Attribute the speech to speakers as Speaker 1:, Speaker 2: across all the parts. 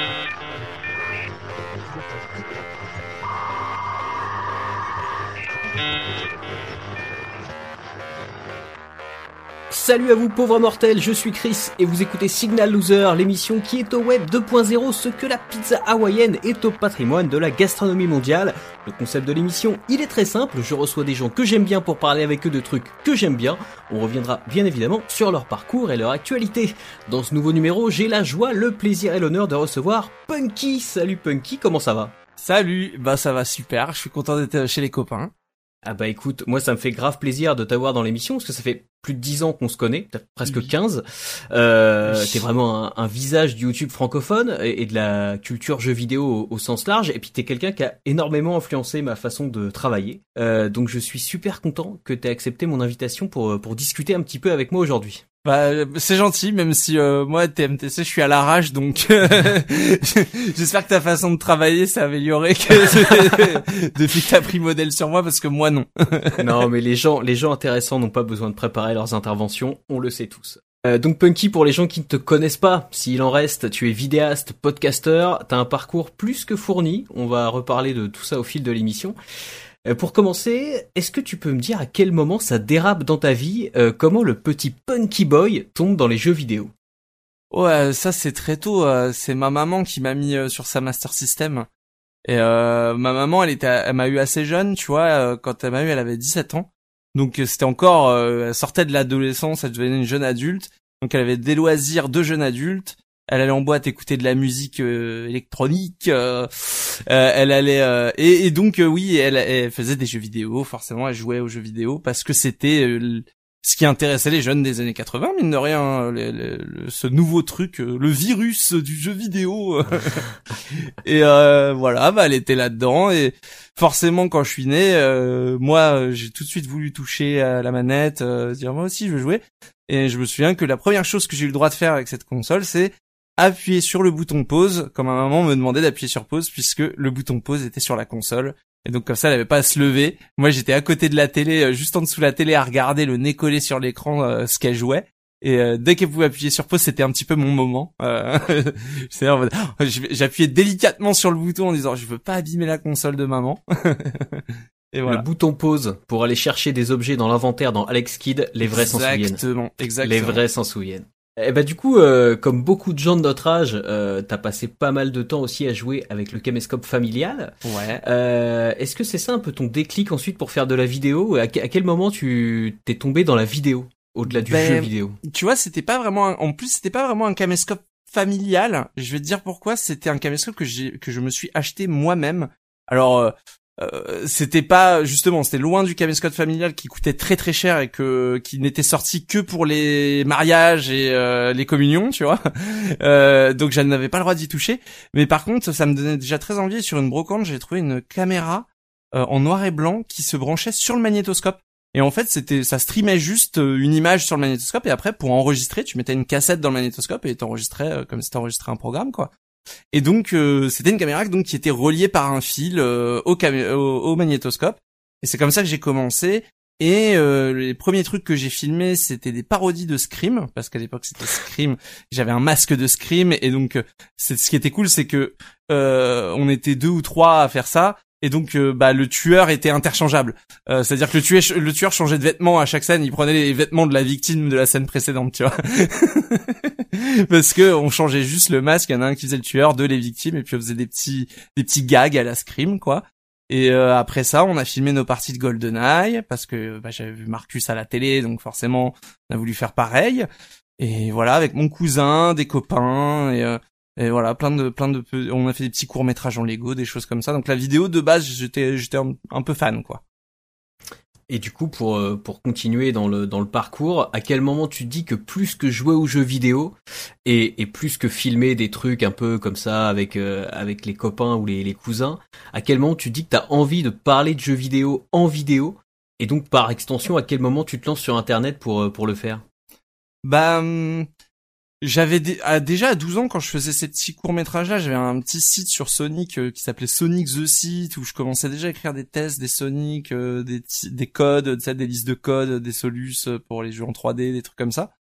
Speaker 1: Thank you. Salut à vous pauvres mortels, je suis Chris et vous écoutez Signal Loser, l'émission qui est au web 2.0, ce que la pizza hawaïenne est au patrimoine de la gastronomie mondiale. Le concept de l'émission, il est très simple, je reçois des gens que j'aime bien pour parler avec eux de trucs que j'aime bien. On reviendra bien évidemment sur leur parcours et leur actualité. Dans ce nouveau numéro, j'ai la joie, le plaisir et l'honneur de recevoir Punky. Salut Punky, comment ça va?
Speaker 2: Salut, bah ça va super, je suis content d'être chez les copains.
Speaker 1: Ah bah écoute, moi ça me fait grave plaisir de t'avoir dans l'émission parce que ça fait plus de 10 ans qu'on se connaît, presque 15. Euh, t'es vraiment un, visage du YouTube francophone et, de la culture jeux vidéo au, sens large. Et puis t'es quelqu'un qui a énormément influencé ma façon de travailler. Euh, donc je suis super content que t'aies accepté mon invitation pour, pour discuter un petit peu avec moi aujourd'hui.
Speaker 2: Bah, c'est gentil, même si euh, moi TMTC, je suis à l'arrache, donc j'espère que ta façon de travailler s'est améliorée que depuis que t'as pris modèle sur moi, parce que moi non.
Speaker 1: non, mais les gens, les gens intéressants n'ont pas besoin de préparer leurs interventions, on le sait tous. Euh, donc Punky, pour les gens qui ne te connaissent pas, s'il en reste, tu es vidéaste, podcaster, t'as un parcours plus que fourni. On va reparler de tout ça au fil de l'émission. Euh, pour commencer, est-ce que tu peux me dire à quel moment ça dérape dans ta vie euh, Comment le petit Punky Boy tombe dans les jeux vidéo?
Speaker 2: Ouais, ça c'est très tôt. C'est ma maman qui m'a mis sur sa Master System. Et ma maman, elle était, elle m'a eu assez jeune, tu vois. quand elle m'a eu, elle avait 17 ans. Donc c'était encore, elle sortait de l'adolescence, elle devenait une jeune adulte. Donc elle avait des loisirs de jeune adulte elle allait en boîte écouter de la musique euh, électronique, euh, euh, elle allait et, donc oui, elle, elle, faisait des jeux vidéo, forcément, elle jouait aux jeux vidéo parce que c'était ce qui intéressait les jeunes des années 80, mine de rien, ce nouveau truc, le virus du jeu vidéo. et voilà, bah elle était là-dedans et forcément quand je suis né, moi j'ai tout de suite voulu toucher à la manette, dire moi aussi je veux jouer. Et je me souviens que la première chose que j'ai eu le droit de faire avec cette console, c'est appuyer sur le bouton pause, comme ma maman me demandait d'appuyer sur pause, puisque le bouton pause était sur la console. Et donc comme ça, elle avait pas à se lever. Moi, j'étais à côté de la télé, euh, juste en dessous de la télé, à regarder le nez collé sur l'écran euh, ce qu'elle jouait. Et euh, dès qu'elle pouvait appuyer sur pause, c'était un petit peu mon moment. J'appuyais délicatement sur le bouton en disant je veux pas abîmer la console de maman.
Speaker 1: Et voilà. Le bouton pause pour aller chercher des objets dans l'inventaire dans Alex Kidd, les vrais s'en souviennent.
Speaker 2: Exactement, exactement.
Speaker 1: Les vrais s'en souviennent. Eh bah du coup, euh, comme beaucoup de gens de notre âge, euh, t'as passé pas mal de temps aussi à jouer avec le caméscope familial.
Speaker 2: Ouais.
Speaker 1: Euh, Est-ce que c'est ça un peu ton déclic ensuite pour faire de la vidéo? À, quel moment tu t'es tombé dans la vidéo au-delà du ben, jeu vidéo?
Speaker 2: Tu vois, c'était pas vraiment. En plus, c'était pas vraiment un caméscope familial. Je vais te dire pourquoi. C'était un caméscope que j'ai que je me suis acheté moi-même. Alors, euh, euh, c'était pas justement c'était loin du caméscope familial qui coûtait très très cher et que qui n'était sorti que pour les mariages et euh, les communions tu vois. Euh, donc je n'avais pas le droit d'y toucher. Mais par contre ça me donnait déjà très envie. Sur une brocante j'ai trouvé une caméra en noir et blanc qui se branchait sur le magnétoscope. Et en fait c'était ça streamait juste une image sur le magnétoscope. Et après pour enregistrer tu mettais une cassette dans le magnétoscope et t'enregistrais comme si t'enregistrais un programme quoi et donc euh, c'était une caméra donc qui était reliée par un fil euh, au, magnétoscope. Et c'est comme ça que j'ai commencé. Et euh, les premiers trucs que j'ai filmés, c'était des parodies de Scream, parce qu'à l'époque c'était Scream. J'avais un masque de Scream, et donc ce qui était cool, c'est que on était deux ou trois à faire ça, et donc bah le tueur était interchangeable. C'est-à-dire que le tueur, le tueur changeait de vêtements à chaque scène, il prenait les vêtements de la victime de la scène précédente, tu vois. parce que on changeait juste le masque, il y en a un qui faisait le tueur, deux les victimes, et puis on faisait des petits des petits gags à la scream quoi. Et euh, après ça, on a filmé nos parties de GoldenEye parce que bah, j'avais vu Marcus à la télé, donc forcément on a voulu faire pareil. Et voilà, avec mon cousin, des copains et, euh, et voilà, plein de plein de on a fait des petits courts métrages en Lego, des choses comme ça. Donc la vidéo de base, j'étais j'étais un peu fan quoi.
Speaker 1: Et du coup, pour euh, pour continuer dans le dans le parcours, à quel moment tu dis que plus que jouer aux jeux vidéo et, et plus que filmer des trucs un peu comme ça avec euh, avec les copains ou les, les cousins, à quel moment tu dis que tu as envie de parler de jeux vidéo en vidéo et donc par extension, à quel moment tu te lances sur internet pour euh, pour le faire?
Speaker 2: Bah hum, j'avais déjà à 12 ans quand je faisais ces petits courts métrages là, j'avais un petit site sur Sonic euh, qui s'appelait Sonic the Site où je commençais déjà à écrire des tests des Sonic, euh, des des codes, des listes de codes, des solus euh, pour les jeux en 3D, des trucs comme ça.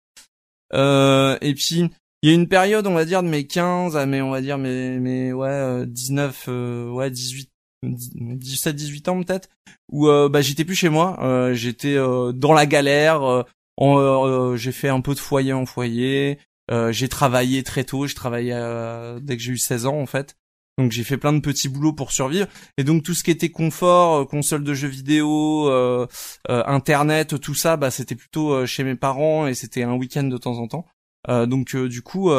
Speaker 2: et puis il y a une période, on va dire, de mes 15 à mes, on va dire, mes, mes ouais, 19, ouais, 18, 17, 18 ans peut-être, où bah j'étais plus chez moi, j'étais dans la galère, j'ai fait un peu de foyer en foyer, j'ai travaillé très tôt, je travaillais dès que j'ai eu 16 ans en fait. Donc j'ai fait plein de petits boulots pour survivre et donc tout ce qui était confort, euh, console de jeux vidéo, euh, euh, internet, tout ça, bah c'était plutôt chez mes parents et c'était un week-end de temps en temps. donc du coup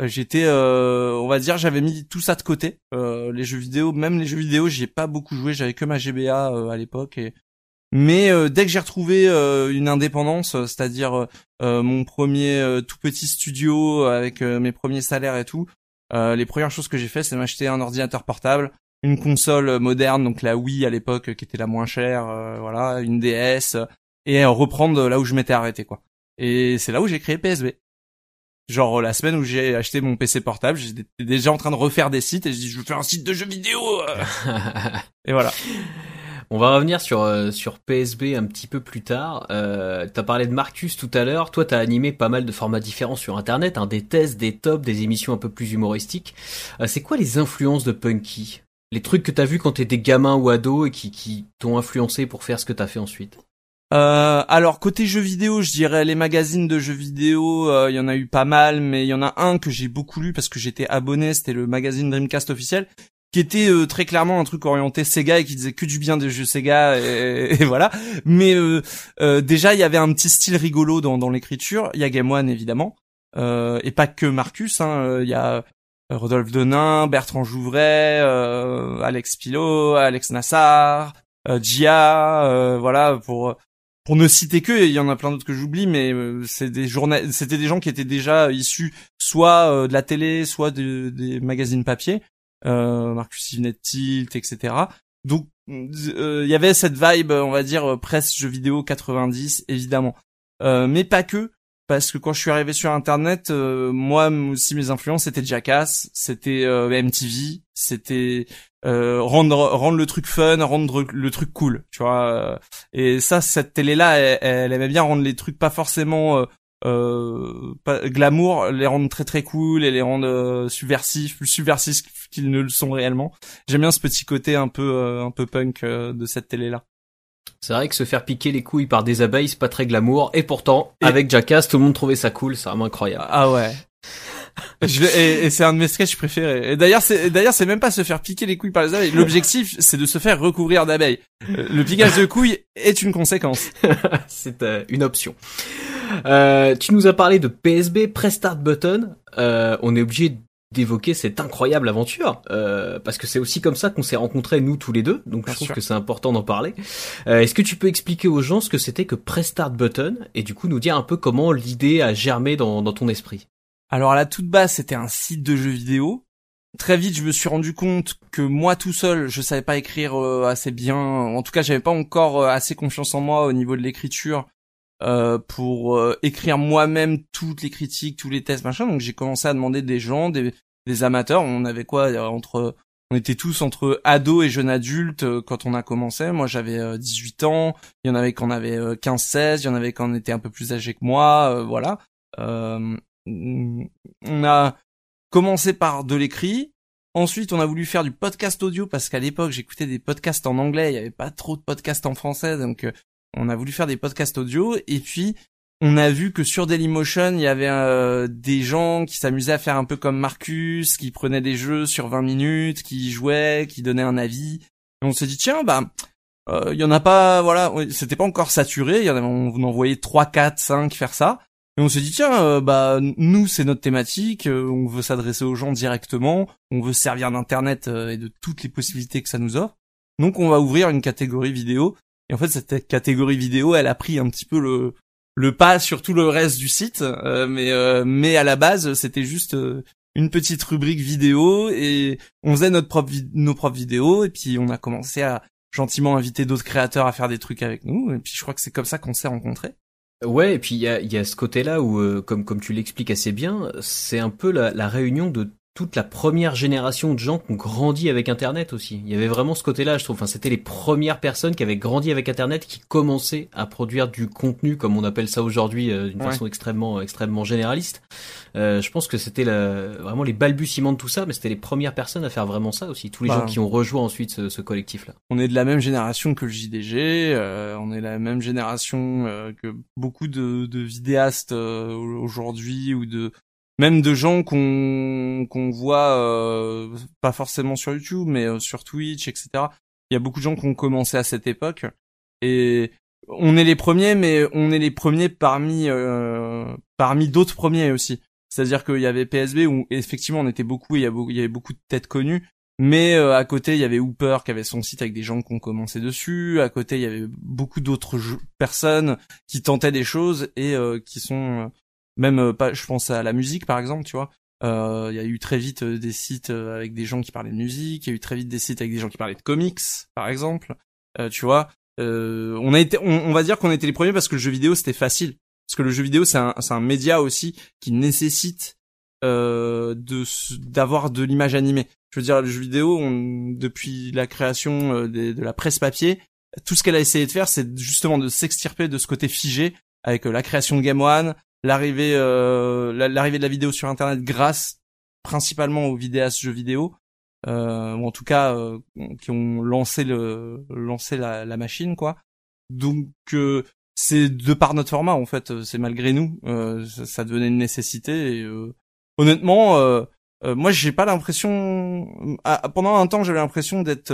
Speaker 2: j'étais, on va dire, j'avais mis tout ça de côté. les jeux vidéo, même les jeux vidéo, j'y ai pas beaucoup joué. J'avais que ma GBA à l'époque et mais dès que j'ai retrouvé une indépendance, c'est-à-dire mon premier tout petit studio avec mes premiers salaires et tout, euh, les premières choses que j'ai fait, c'est m'acheter un ordinateur portable, une console moderne, donc la Wii à l'époque qui était la moins chère, euh, voilà, une DS, et reprendre là où je m'étais arrêté, quoi. Et c'est là où j'ai créé PSB. Genre la semaine où j'ai acheté mon PC portable, j'étais déjà en train de refaire des sites et je dis je veux faire un site de jeux vidéo. et voilà.
Speaker 1: On va revenir sur euh, sur PSB un petit peu plus tard. Euh, t'as parlé de Marcus tout à l'heure. Toi, t'as animé pas mal de formats différents sur Internet, hein, des tests, des tops, des émissions un peu plus humoristiques. Euh, c'est quoi les influences de Punky? Les trucs que t'as vus quand t'étais gamin ou ado et qui, t'ont influencé pour faire ce que t'as fait ensuite?
Speaker 2: Euh, alors côté jeux vidéo, je dirais les magazines de jeux vidéo, il y en a eu pas mal, mais il y en a un que j'ai beaucoup lu parce que j'étais abonné, c'était le magazine Dreamcast officiel, qui était euh, très clairement un truc orienté Sega et qui disait que du bien des jeux Sega et, voilà. Mais euh, euh, déjà il y avait un petit style rigolo dans, dans l'écriture. Il y a Game One évidemment et pas que Marcus. Hein. Il y a Rodolphe Denain, Bertrand Jouvray, Alex Pilot, Alex Nassar, Gia, voilà pour pour ne citer que, il y en a plein d'autres que j'oublie, mais c'est des c'était des gens qui étaient déjà issus soit de la télé, soit des magazines papier euh, Marcus Yvenet Tilt, etc. Donc euh, il y avait cette vibe, on va dire, euh, presse jeux vidéo 90, évidemment. mais pas que, parce que quand je suis arrivé sur Internet, moi aussi mes influences c'était Jackass, c'était MTV, c'était rendre rendre le truc fun, rendre le truc cool, tu vois. et ça, cette télé là, elle, elle, aimait bien rendre les trucs pas forcément euh, glamour, les rendre très très cool et les rendre euh, subversifs, plus subversifs qu'ils ne le sont réellement. J'aime bien ce petit côté un peu euh, un peu punk euh, de cette télé là.
Speaker 1: C'est vrai que se faire piquer les couilles par des abeilles, c'est pas très glamour. Et pourtant, avec Jackass, tout le monde trouvait ça cool. C'est vraiment incroyable.
Speaker 2: Ah ouais. Je, et, et c'est un de mes sketchs préférés. Et d'ailleurs, c'est d'ailleurs c'est même pas se faire piquer les couilles par les abeilles. L'objectif, c'est de se faire recouvrir d'abeilles. Le piquage de couilles est une conséquence.
Speaker 1: c'est une option. Euh, tu nous as parlé de PSB, Press Start Button. Euh, on est obligé d'évoquer cette incroyable aventure euh, parce que c'est aussi comme ça qu'on s'est rencontrés nous tous les deux donc je trouve que c'est important d'en parler euh, est-ce que tu peux expliquer aux gens ce que c'était que Press Start Button et du coup nous dire un peu comment l'idée a germé dans, dans ton esprit?
Speaker 2: Alors à la toute base c'était un site de jeux vidéo très vite je me suis rendu compte que moi tout seul je savais pas écrire assez bien en tout cas j'avais pas encore assez confiance en moi au niveau de l'écriture euh, pour euh, écrire moi-même toutes les critiques, tous les tests, machin. Donc j'ai commencé à demander des gens, des, amateurs. On avait quoi euh, on était tous entre ados et jeunes adultes quand on a commencé. Moi, j'avais 18 ans. Il y en avait qu'on avait 15-16. Il y en avait qu'on était un peu plus âgés que moi. voilà. On a commencé par de l'écrit. Ensuite, on a voulu faire du podcast audio parce qu'à l'époque, j'écoutais des podcasts en anglais. Il y avait pas trop de podcasts en français, donc on a voulu faire des podcasts audio et puis on a vu que sur Dailymotion, il y avait euh, des gens qui s'amusaient à faire un peu comme Marcus, qui prenaient des jeux sur 20 minutes, qui jouaient, qui donnaient un avis. Et on s'est dit tiens bah euh, il y en a pas voilà, c'était pas encore saturé, il y en avait on en voyait 3 4 5 faire ça. Et on s'est dit tiens euh, bah nous c'est notre thématique, on veut s'adresser aux gens directement, on veut servir d'internet et de toutes les possibilités que ça nous offre. Donc on va ouvrir une catégorie vidéo et en fait, cette catégorie vidéo, elle a pris un petit peu le le pas sur tout le reste du site, euh, mais euh, mais à la base, c'était juste euh, une petite rubrique vidéo et on faisait notre propre nos propres vidéos et puis on a commencé à gentiment inviter d'autres créateurs à faire des trucs avec nous et puis je crois que c'est comme ça qu'on s'est rencontrés.
Speaker 1: Ouais, et puis il y a, y a ce côté-là où, comme comme tu l'expliques assez bien, c'est un peu la réunion de toute la première génération de gens qui ont grandi avec Internet aussi. Il y avait vraiment ce côté-là, je trouve. Enfin, c'était les premières personnes qui avaient grandi avec Internet qui commençaient à produire du contenu, comme on appelle ça aujourd'hui, euh, d'une façon extrêmement, extrêmement généraliste. Euh, je pense que c'était vraiment les balbutiements de tout ça, mais c'était les premières personnes à faire vraiment ça aussi. Tous les gens bah. qui ont rejoint ensuite ce, ce collectif-là.
Speaker 2: On est de la même génération que le JDG. Euh, on est la même génération euh, que beaucoup de, de vidéastes aujourd'hui ou de même de gens qu'on qu'on voit euh, pas forcément sur YouTube mais euh, sur Twitch etc il y a beaucoup de gens qui ont commencé à cette époque. Et on est les premiers mais on est les premiers parmi euh, parmi d'autres premiers aussi. C'est-à-dire qu'il y avait PSB où effectivement on était beaucoup et il y, avait beaucoup de têtes connues. Mais à côté il y avait Hooper qui avait son site avec des gens qui ont commencé dessus. À côté il y avait beaucoup d'autres personnes qui tentaient des choses et qui sont même euh, pas je pense à la musique par exemple tu vois. Euh, il y a eu très vite euh, des sites avec des gens qui parlaient de musique. Il y a eu très vite des sites avec des gens qui parlaient de comics par exemple. Tu vois on a été on, va dire qu'on était les premiers parce que le jeu vidéo c'était facile. Parce que le jeu vidéo c'est un c'est un média aussi qui nécessite euh, de d'avoir de l'image animée. Je veux dire, le jeu vidéo, on, depuis la création de, de la presse papier, tout ce qu'elle a essayé de faire, c'est justement de s'extirper de ce côté figé avec la création de Game One, l'arrivée euh, l'arrivée de la vidéo sur internet grâce principalement aux vidéastes jeux vidéo euh, ou en tout cas euh, qui ont lancé le lancé la, la machine quoi. Donc euh, c'est de par notre format en fait c'est malgré nous euh, ça, ça, devenait une nécessité honnêtement moi j'ai pas l'impression pendant un temps j'avais l'impression d'être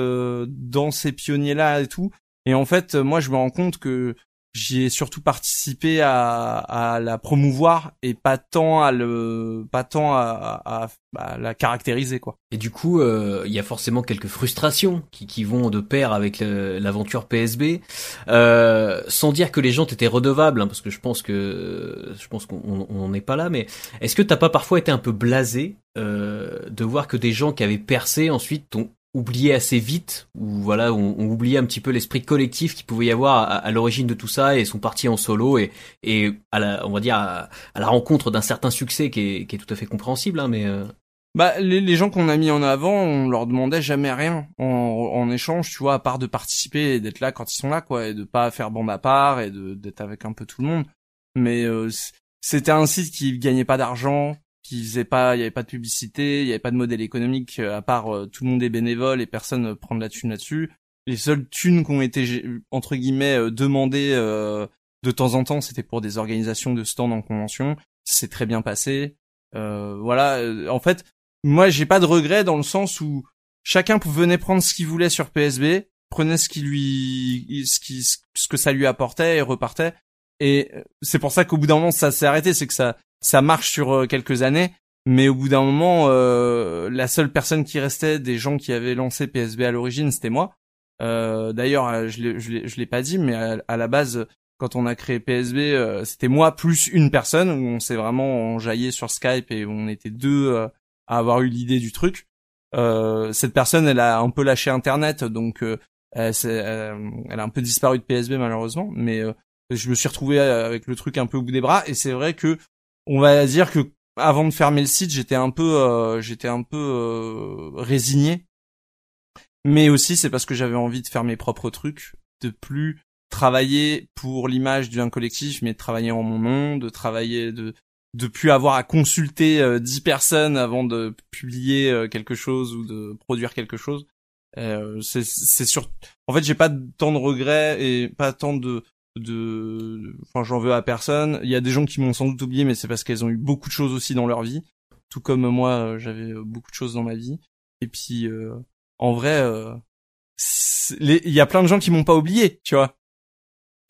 Speaker 2: dans ces pionniers là et tout. Et en fait moi je me rends compte que j'y ai surtout participé à, à, la promouvoir et pas tant à le pas tant à, à, à la caractériser quoi.
Speaker 1: Et du coup, euh, il y a forcément quelques frustrations qui, qui vont de pair avec l'aventure PSB, euh, sans dire que les gens étaient redevables, hein, parce que je pense que je pense qu'on n'en est pas là. Mais est-ce que t'as pas parfois été un peu blasé euh, de voir que des gens qui avaient percé ensuite t'ont oublié assez vite, ou voilà, on, oubliait un petit peu l'esprit collectif qu'il pouvait y avoir à, l'origine de tout ça, et sont partis en solo et, et à la, on va dire à, la rencontre d'un certain succès qui est, qui est tout à fait compréhensible, hein, mais euh...
Speaker 2: bah les, les gens qu'on a mis en avant, on leur demandait jamais rien en, en échange, tu vois, à part de participer et d'être là quand ils sont là, quoi, et de pas faire bande à part et d'être avec un peu tout le monde. Mais euh, c'était un site qui gagnait pas d'argent, qui faisait pas, il y avait pas de publicité, il y avait pas de modèle économique euh, à part euh, tout le monde est bénévole et personne euh, prend de la thune là-dessus. Les seules thunes qui ont été entre guillemets demandées de temps en temps, c'était pour des organisations de stands en convention. C'est très bien passé. voilà, en fait, moi j'ai pas de regrets dans le sens où chacun venait prendre ce qu'il voulait sur PSB, prenait ce qui lui, ce qui, ce que ça lui apportait et repartait. Et c'est pour ça qu'au bout d'un moment ça s'est arrêté, c'est que ça, ça marche sur euh, quelques années, mais au bout d'un moment, euh, la seule personne qui restait des gens qui avaient lancé PSB à l'origine, c'était moi. Euh, D'ailleurs, euh, je l'ai, pas dit, mais à, la base, quand on a créé PSB, c'était moi plus une personne où on s'est vraiment enjaillé sur Skype et on était deux à avoir eu l'idée du truc. cette personne, elle a un peu lâché Internet, donc elle, elle, a un peu disparu de PSB malheureusement, mais je me suis retrouvé avec le truc un peu au bout des bras et c'est vrai que on va dire que avant de fermer le site, j'étais un peu, euh, j'étais un peu euh, résigné. Mais aussi, c'est parce que j'avais envie de faire mes propres trucs, de plus travailler pour l'image d'un collectif, mais de travailler en mon nom, de travailler, de de plus avoir à consulter euh, dix personnes avant de publier quelque chose ou de produire quelque chose. c'est sûr. En fait, j'ai pas tant de regrets et pas tant de de enfin j'en veux à personne. Il y a des gens qui m'ont sans doute oublié mais c'est parce qu'elles ont eu beaucoup de choses aussi dans leur vie. Tout comme moi euh, j'avais euh, beaucoup de choses dans ma vie. Et puis euh, en vrai il y a plein de gens qui m'ont pas oublié tu vois.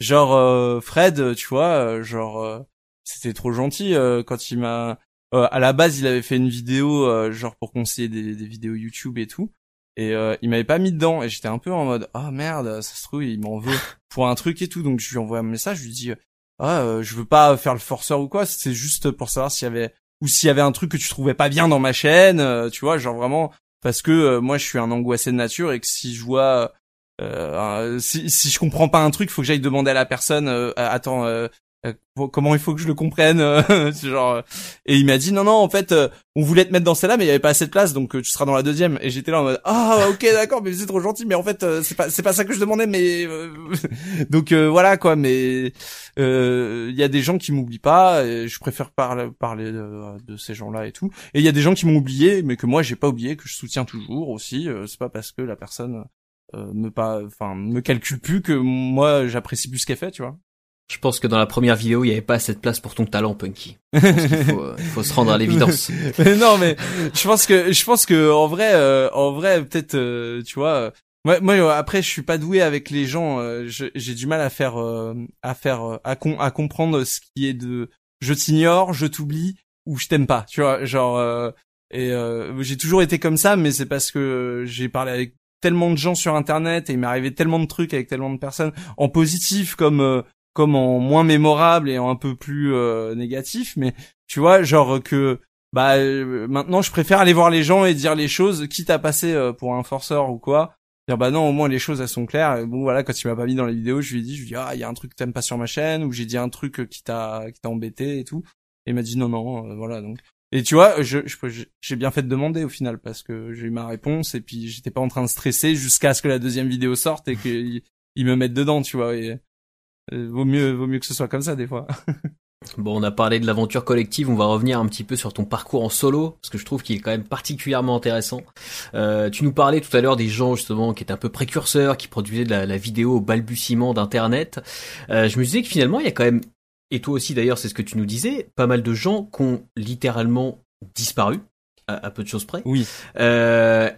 Speaker 2: Genre Fred tu vois genre c'était trop gentil quand il m'a à la base il avait fait une vidéo genre pour conseiller des, des vidéos YouTube et tout et euh, il m'avait pas mis dedans et j'étais un peu en mode ah merde ça se trouve il m'en veut pour un truc et tout. Donc je lui envoie un message je lui dis ah euh, je veux pas faire le forceur ou quoi c'est juste pour savoir s'il y avait ou s'il y avait un truc que tu trouvais pas bien dans ma chaîne euh, tu vois genre vraiment parce que euh, moi je suis un angoissé de nature et que si je vois si, si je comprends pas un truc faut que j'aille demander à la personne attends comment il faut que je le comprenne genre et il m'a dit non non en fait on voulait te mettre dans celle-là mais il y avait pas assez de place donc tu seras dans la deuxième et j'étais là en mode ah ok d'accord mais c'est trop gentil mais en fait c'est pas c'est pas ça que je demandais mais donc voilà quoi mais il y a des gens qui m'oublient pas et je préfère parler parler de, de ces gens-là et tout et il y a des gens qui m'ont oublié mais que moi j'ai pas oublié que je soutiens toujours aussi c'est pas parce que la personne euh, me pas, enfin, me calcule plus que moi j'apprécie plus ce qu'elle fait, tu vois.
Speaker 1: Je pense que dans la première vidéo, il n'y avait pas assez de place pour ton talent, Punky. il, faut, euh, faut se rendre à l'évidence.
Speaker 2: non, mais je pense que je pense que en vrai, euh, en vrai, peut-être, tu vois. moi, moi, après, je suis pas doué avec les gens. j'ai du mal à faire, à faire, à, à comprendre ce qui est de. Je t'ignore, je t'oublie ou je t'aime pas. Tu vois, genre. et j'ai toujours été comme ça, mais c'est parce que j'ai parlé avec tellement de gens sur internet et il m'est arrivé tellement de trucs avec tellement de personnes en positif comme euh, comme en moins mémorable et en un peu plus euh, négatif mais tu vois genre que bah euh, maintenant je préfère aller voir les gens et dire les choses quitte à passer pour un forceur ou quoi. Dire bah non au moins les choses elles sont claires. Et bon voilà quand il m'a pas mis dans les vidéos je lui ai dit je lui ai dit ah il y a un truc que t'aimes pas sur ma chaîne ou j'ai dit un truc qui t'a qui t'a embêté et tout. Et il m'a dit non non voilà donc. Et tu vois, je, j'ai bien fait de demander au final parce que j'ai eu ma réponse et puis j'étais pas en train de stresser jusqu'à ce que la deuxième vidéo sorte et qu'ils ils me mettent dedans, tu vois. Et, euh, vaut mieux, vaut mieux que ce soit comme ça des fois.
Speaker 1: Bon, on a parlé de l'aventure collective, on va revenir un petit peu sur ton parcours en solo, parce que je trouve qu'il est quand même particulièrement intéressant. Euh, tu nous parlais tout à l'heure des gens justement qui étaient un peu précurseurs, qui produisaient de la, vidéo au balbutiement d'Internet. Euh, je me disais que finalement, il y a quand même et toi aussi d'ailleurs c'est ce que tu nous disais, pas mal de gens qui ont littéralement disparu, à, peu de choses près.
Speaker 2: Oui.
Speaker 1: Euh,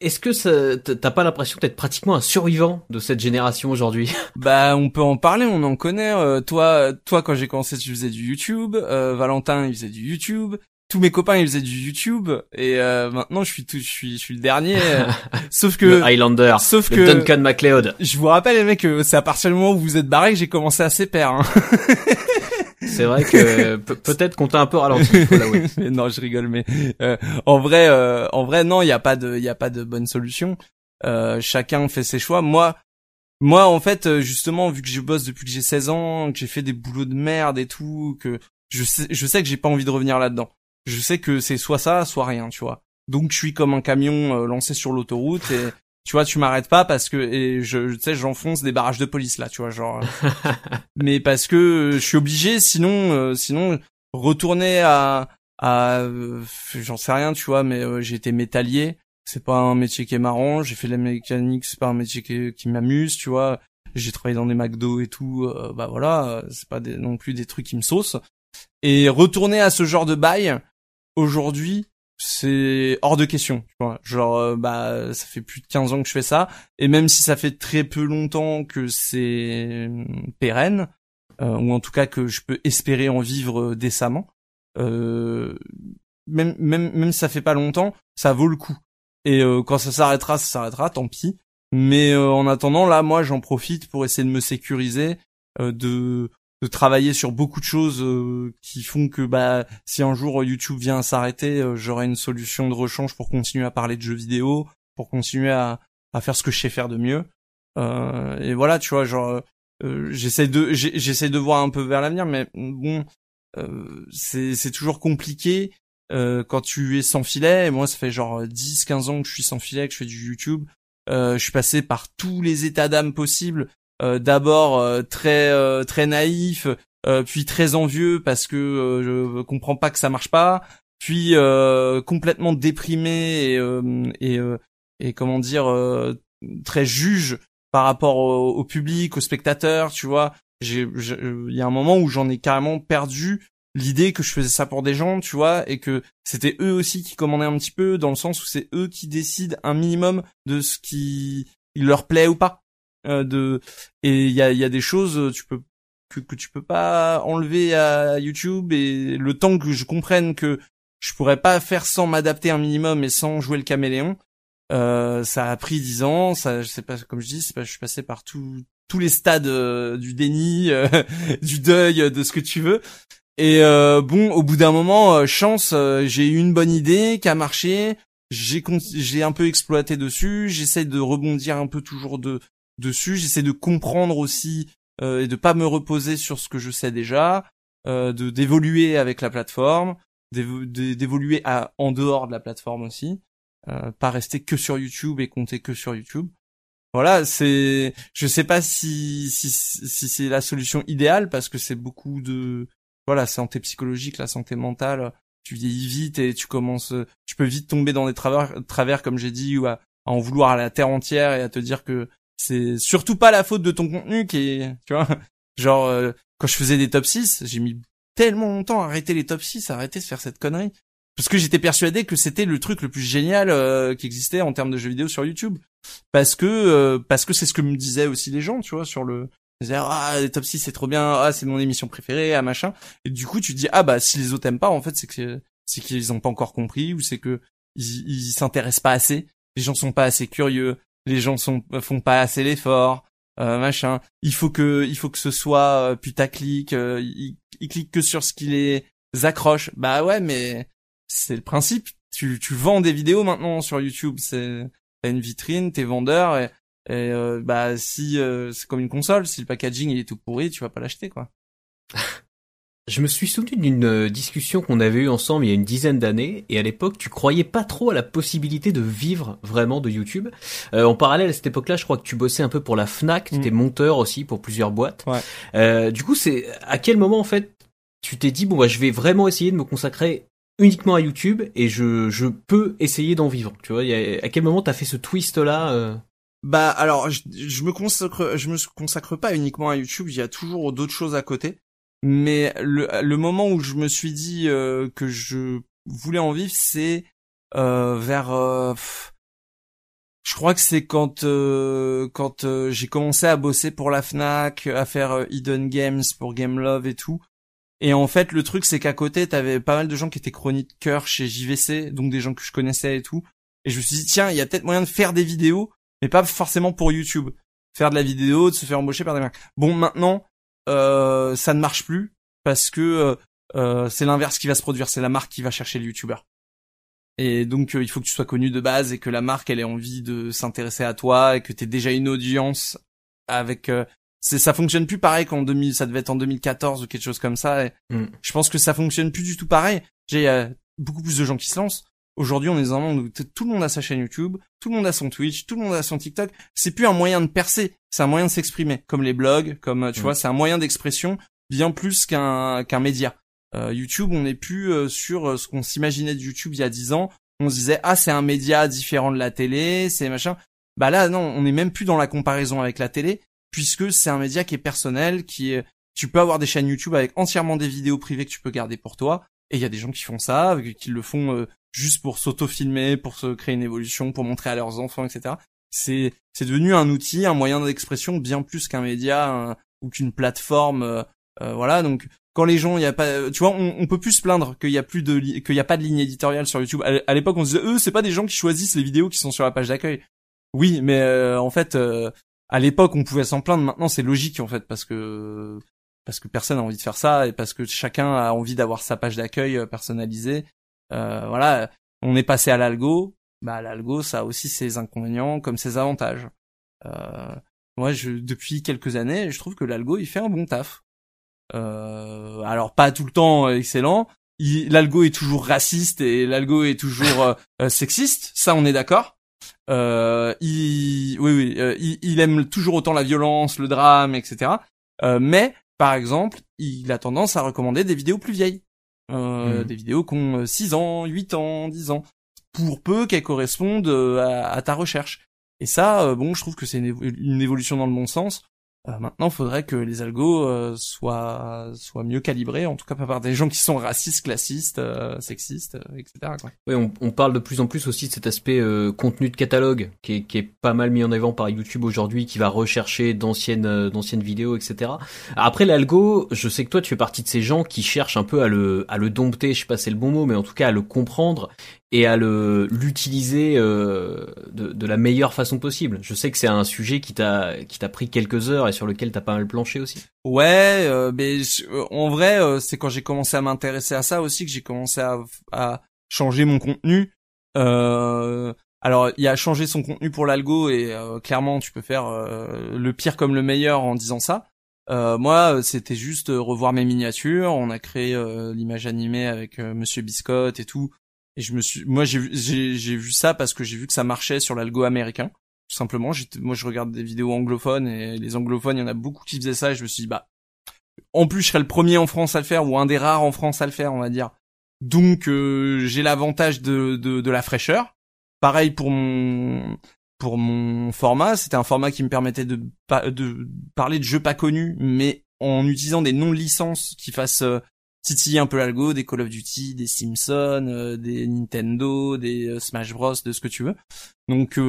Speaker 1: est-ce que t'as pas l'impression d'être pratiquement un survivant de cette génération aujourd'hui?
Speaker 2: Bah, on peut en parler, on en connaît. Euh, toi, toi, quand j'ai commencé, tu faisais du YouTube. Euh, Valentin, il faisait du YouTube tous mes copains ils faisaient du YouTube et euh, maintenant je suis tout, je suis je suis le dernier euh, sauf que
Speaker 1: le Highlander sauf que Duncan MacLeod
Speaker 2: je vous rappelle les mecs c'est à partir du moment où vous êtes barré que j'ai commencé à s'épaire hein.
Speaker 1: c'est vrai que peut-être qu'on t'a un peu ralenti
Speaker 2: non je rigole mais euh, en vrai en vrai non il y a pas de il y a pas de bonne solution. Chacun fait ses choix. Moi moi en fait justement vu que je bosse depuis que j'ai 16 ans que j'ai fait des boulots de merde et tout que je sais je sais que j'ai pas envie de revenir là-dedans. Je sais que c'est soit ça, soit rien, tu vois. Donc je suis comme un camion euh, lancé sur l'autoroute et tu vois, tu m'arrêtes pas parce que et je, tu sais, j'enfonce des barrages de police là, tu vois, genre. mais parce que je suis obligé, sinon, euh, sinon retourner à, à, j'en sais rien, tu vois, mais euh, j'ai été métallier. C'est pas un métier qui est marrant. J'ai fait de la mécanique, c'est pas un métier qui, qui m'amuse, tu vois. J'ai travaillé dans des McDo et tout, bah voilà, c'est pas non plus des trucs qui me saucent. Et retourner à ce genre de bail, aujourd'hui, c'est hors de question, tu vois. Genre euh, bah ça fait plus de 15 ans que je fais ça et même si ça fait très peu longtemps que c'est euh, pérenne euh, ou en tout cas que je peux espérer en vivre décemment même même même si ça fait pas longtemps, ça vaut le coup. Et quand ça s'arrêtera, ça s'arrêtera, tant pis. Mais en attendant là, moi j'en profite pour essayer de me sécuriser de de travailler sur beaucoup de choses euh, qui font que bah si un jour YouTube vient s'arrêter, euh, j'aurai une solution de rechange pour continuer à parler de jeux vidéo, pour continuer à, à faire ce que je sais faire de mieux. Euh, et voilà, tu vois, genre j'essaie de j'essaie de voir un peu vers l'avenir, mais bon, c'est c'est toujours compliqué quand tu es sans filet. Et moi, ça fait genre 10-15 ans que je suis sans filet, que je fais du YouTube. je suis passé par tous les états d'âme possibles euh, d'abord euh, très euh, très naïf, puis très envieux parce que je comprends pas que ça marche pas, puis complètement déprimé et et, et comment dire très juge par rapport au, public, aux spectateurs, tu vois. J'ai, il y a un moment où j'en ai carrément perdu l'idée que je faisais ça pour des gens, tu vois, et que c'était eux aussi qui commandaient un petit peu, dans le sens où c'est eux qui décident un minimum de ce qui il leur plaît ou pas. Euh, de et il y a, y a des choses euh, tu peux que, que tu peux pas enlever à YouTube et le temps que je comprenne que je pourrais pas faire sans m'adapter un minimum et sans jouer le caméléon euh, ça a pris dix ans ça je sais pas comme je dis je suis passé par tous tous les stades du déni du deuil de ce que tu veux. Et bon au bout d'un moment chance j'ai eu une bonne idée qui a marché j'ai j'ai un peu exploité dessus j'essaie de rebondir un peu toujours de dessus. J'essaie de comprendre aussi euh, et de pas me reposer sur ce que je sais déjà, euh, de d'évoluer avec la plateforme, d'évoluer à en dehors de la plateforme aussi, euh, pas rester que sur YouTube et compter que sur YouTube. Voilà, c'est, je sais pas si si, si c'est la solution idéale parce que c'est beaucoup de, voilà, santé psychologique, la santé mentale. Tu vieillis vite et tu commences, tu peux vite tomber dans des travers, travers comme j'ai dit, ou à, à en vouloir à la terre entière et à te dire que c'est surtout pas la faute de ton contenu qui est, tu vois, genre euh, quand je faisais des top 6, j'ai mis tellement longtemps à arrêter les top 6, à arrêter de faire cette connerie. Parce que j'étais persuadé que c'était le truc le plus génial euh, qui existait en termes de jeux vidéo sur YouTube. Parce que euh, parce que c'est ce que me disaient aussi les gens, tu vois, sur le ils disaient, ah les top 6 c'est trop bien, ah c'est mon émission préférée, ah machin. Et du coup, tu dis ah bah si les autres aiment pas en fait, c'est que c'est qu'ils ont pas encore compris ou c'est que ils ils s'intéressent pas assez, les gens sont pas assez curieux, les gens sont font pas assez l'effort, euh, machin. Il faut que il faut que ce soit euh, putaclic, euh, ils, ils cliquent que sur ce qui les accroche. Bah ouais, mais c'est le principe. Tu tu vends des vidéos maintenant sur YouTube, c'est t'as une vitrine, t'es vendeur et, et euh, bah si euh, c'est comme une console, si le packaging il est tout pourri, tu vas pas l'acheter quoi.
Speaker 1: Je me suis souvenu d'une euh, discussion qu'on avait eue ensemble il y a une dizaine d'années, et à l'époque, tu croyais pas trop à la possibilité de vivre vraiment de YouTube. Euh, en parallèle, à cette époque-là, je crois que tu bossais un peu pour la Fnac, tu étais mm. monteur aussi pour plusieurs boîtes.
Speaker 2: Ouais.
Speaker 1: Euh, du coup, c'est à quel moment en fait tu t'es dit bon bah je vais vraiment essayer de me consacrer uniquement à YouTube et je je peux essayer d'en vivre. Tu vois, à quel moment t'as fait ce twist là euh?
Speaker 2: Bah alors, je, je me consacre, je me consacre pas uniquement à YouTube. Il y a toujours d'autres choses à côté. Mais le, le moment où je me suis dit euh, que je voulais en vivre, c'est euh, vers euh, je crois que c'est quand euh, quand euh, j'ai commencé à bosser pour la Fnac, à faire Hidden Games pour Game Love et tout. Et en fait, le truc c'est qu'à côté, t'avais pas mal de gens qui étaient chroniqueurs chez JVC, donc des gens que je connaissais et tout. Et je me suis dit tiens, il y a peut-être moyen de faire des vidéos, mais pas forcément pour YouTube. Faire de la vidéo, de se faire embaucher par des marques. Bon, maintenant, euh, ça ne marche plus parce que euh, euh, c'est l'inverse qui va se produire, c'est la marque qui va chercher le youtubeur. Et donc il faut que tu sois connu de base et que la marque elle ait envie de s'intéresser à toi et que tu aies déjà une audience avec c'est ça fonctionne plus pareil qu'en 2000 ça devait être en 2014 ou quelque chose comme ça et mm. je pense que ça fonctionne plus du tout pareil j'ai beaucoup plus de gens qui se lancent Aujourd'hui, on est dans un monde où tout le monde a sa chaîne YouTube, tout le monde a son Twitch, tout le monde a son TikTok. C'est plus un moyen de percer, c'est un moyen de s'exprimer, comme les blogs, comme tu mm. vois, c'est un moyen d'expression bien plus qu'un qu'un média. Euh, YouTube, on n'est plus euh, sur euh, ce qu'on s'imaginait de YouTube il y a dix ans. On se disait ah c'est un média différent de la télé, c'est machin. Bah là non, on n'est même plus dans la comparaison avec la télé puisque c'est un média qui est personnel, qui est tu peux avoir des chaînes YouTube avec entièrement des vidéos privées que tu peux garder pour toi. Et il y a des gens qui font ça, qui le font juste pour s'auto-filmer, pour se créer une évolution, pour montrer à leurs enfants, etc. C'est c'est devenu un outil, un moyen d'expression bien plus qu'un média ou qu'une plateforme. Euh, euh, voilà, donc quand les gens, il y a pas, tu vois, on, peut plus se plaindre qu'il y a plus de qu'il y a pas de ligne éditoriale sur YouTube. À, l'époque, on se disait, eux, c'est pas des gens qui choisissent les vidéos qui sont sur la page d'accueil. Oui, mais euh, en fait, à l'époque, on pouvait s'en plaindre. Maintenant, c'est logique en fait parce que parce que personne a envie de faire ça et parce que chacun a envie d'avoir sa page d'accueil personnalisée euh, voilà, on est passé à l'algo. Bah l'algo, ça a aussi ses inconvénients comme ses avantages. Euh, moi, je, depuis quelques années, je trouve que l'algo, il fait un bon taf. Euh, alors pas tout le temps excellent. L'algo est toujours raciste et l'algo est toujours sexiste. Ça, on est d'accord. Euh, il, oui, oui, il, il, aime toujours autant la violence, le drame, etc. mais, par exemple, il a tendance à recommander des vidéos plus vieilles. Euh, hmm. des vidéos qui ont 6 euh, ans, 8 ans, 10 ans, pour peu qu'elles correspondent euh, à, ta recherche. Et ça, bon, je trouve que c'est une, évolution dans le bon sens. Euh, maintenant, il faudrait que les algos euh, soient soient mieux calibrés, en tout cas pas par des gens qui sont racistes, classistes, euh, sexistes, etc. Quoi.
Speaker 1: Oui, on, on, parle de plus en plus aussi de cet aspect contenu de catalogue qui est, qui est pas mal mis en avant par YouTube aujourd'hui, qui va rechercher d'anciennes d'anciennes vidéos, etc. Après l'algo, je sais que toi tu fais partie de ces gens qui cherchent un peu à le à le dompter, je sais pas c'est le bon mot, mais en tout cas à le comprendre et à le l'utiliser euh, de, de, la meilleure façon possible. Je sais que c'est un sujet qui t'a qui t'a pris quelques heures et sur lequel t'as pas mal planché aussi.
Speaker 2: Ouais, euh, mais euh, en vrai, euh, c'est quand j'ai commencé à m'intéresser à ça aussi que j'ai commencé à, à changer mon contenu. alors, il y a changé son contenu pour l'algo et clairement, tu peux faire le pire comme le meilleur en disant ça. moi, c'était juste revoir mes miniatures. On a créé l'image animée avec Monsieur Biscotte et tout. Et je me suis, moi, j'ai vu ça parce que j'ai vu que ça marchait sur l'algo américain. Tout simplement, moi, je regarde des vidéos anglophones et les anglophones, il y en a beaucoup qui faisaient ça. Et je me suis dit, bah, en plus, je serais le premier en France à le faire ou un des rares en France à le faire, on va dire. Donc, j'ai l'avantage de, de de la fraîcheur. Pareil pour mon pour mon format, c'était un format qui me permettait de, de parler de jeux pas connus, mais en utilisant des non-licences qui fassent euh, titiller un peu l'algo, des Call of Duty, des Simpsons, euh, des Nintendo, des euh, Smash Bros, de ce que tu veux. Donc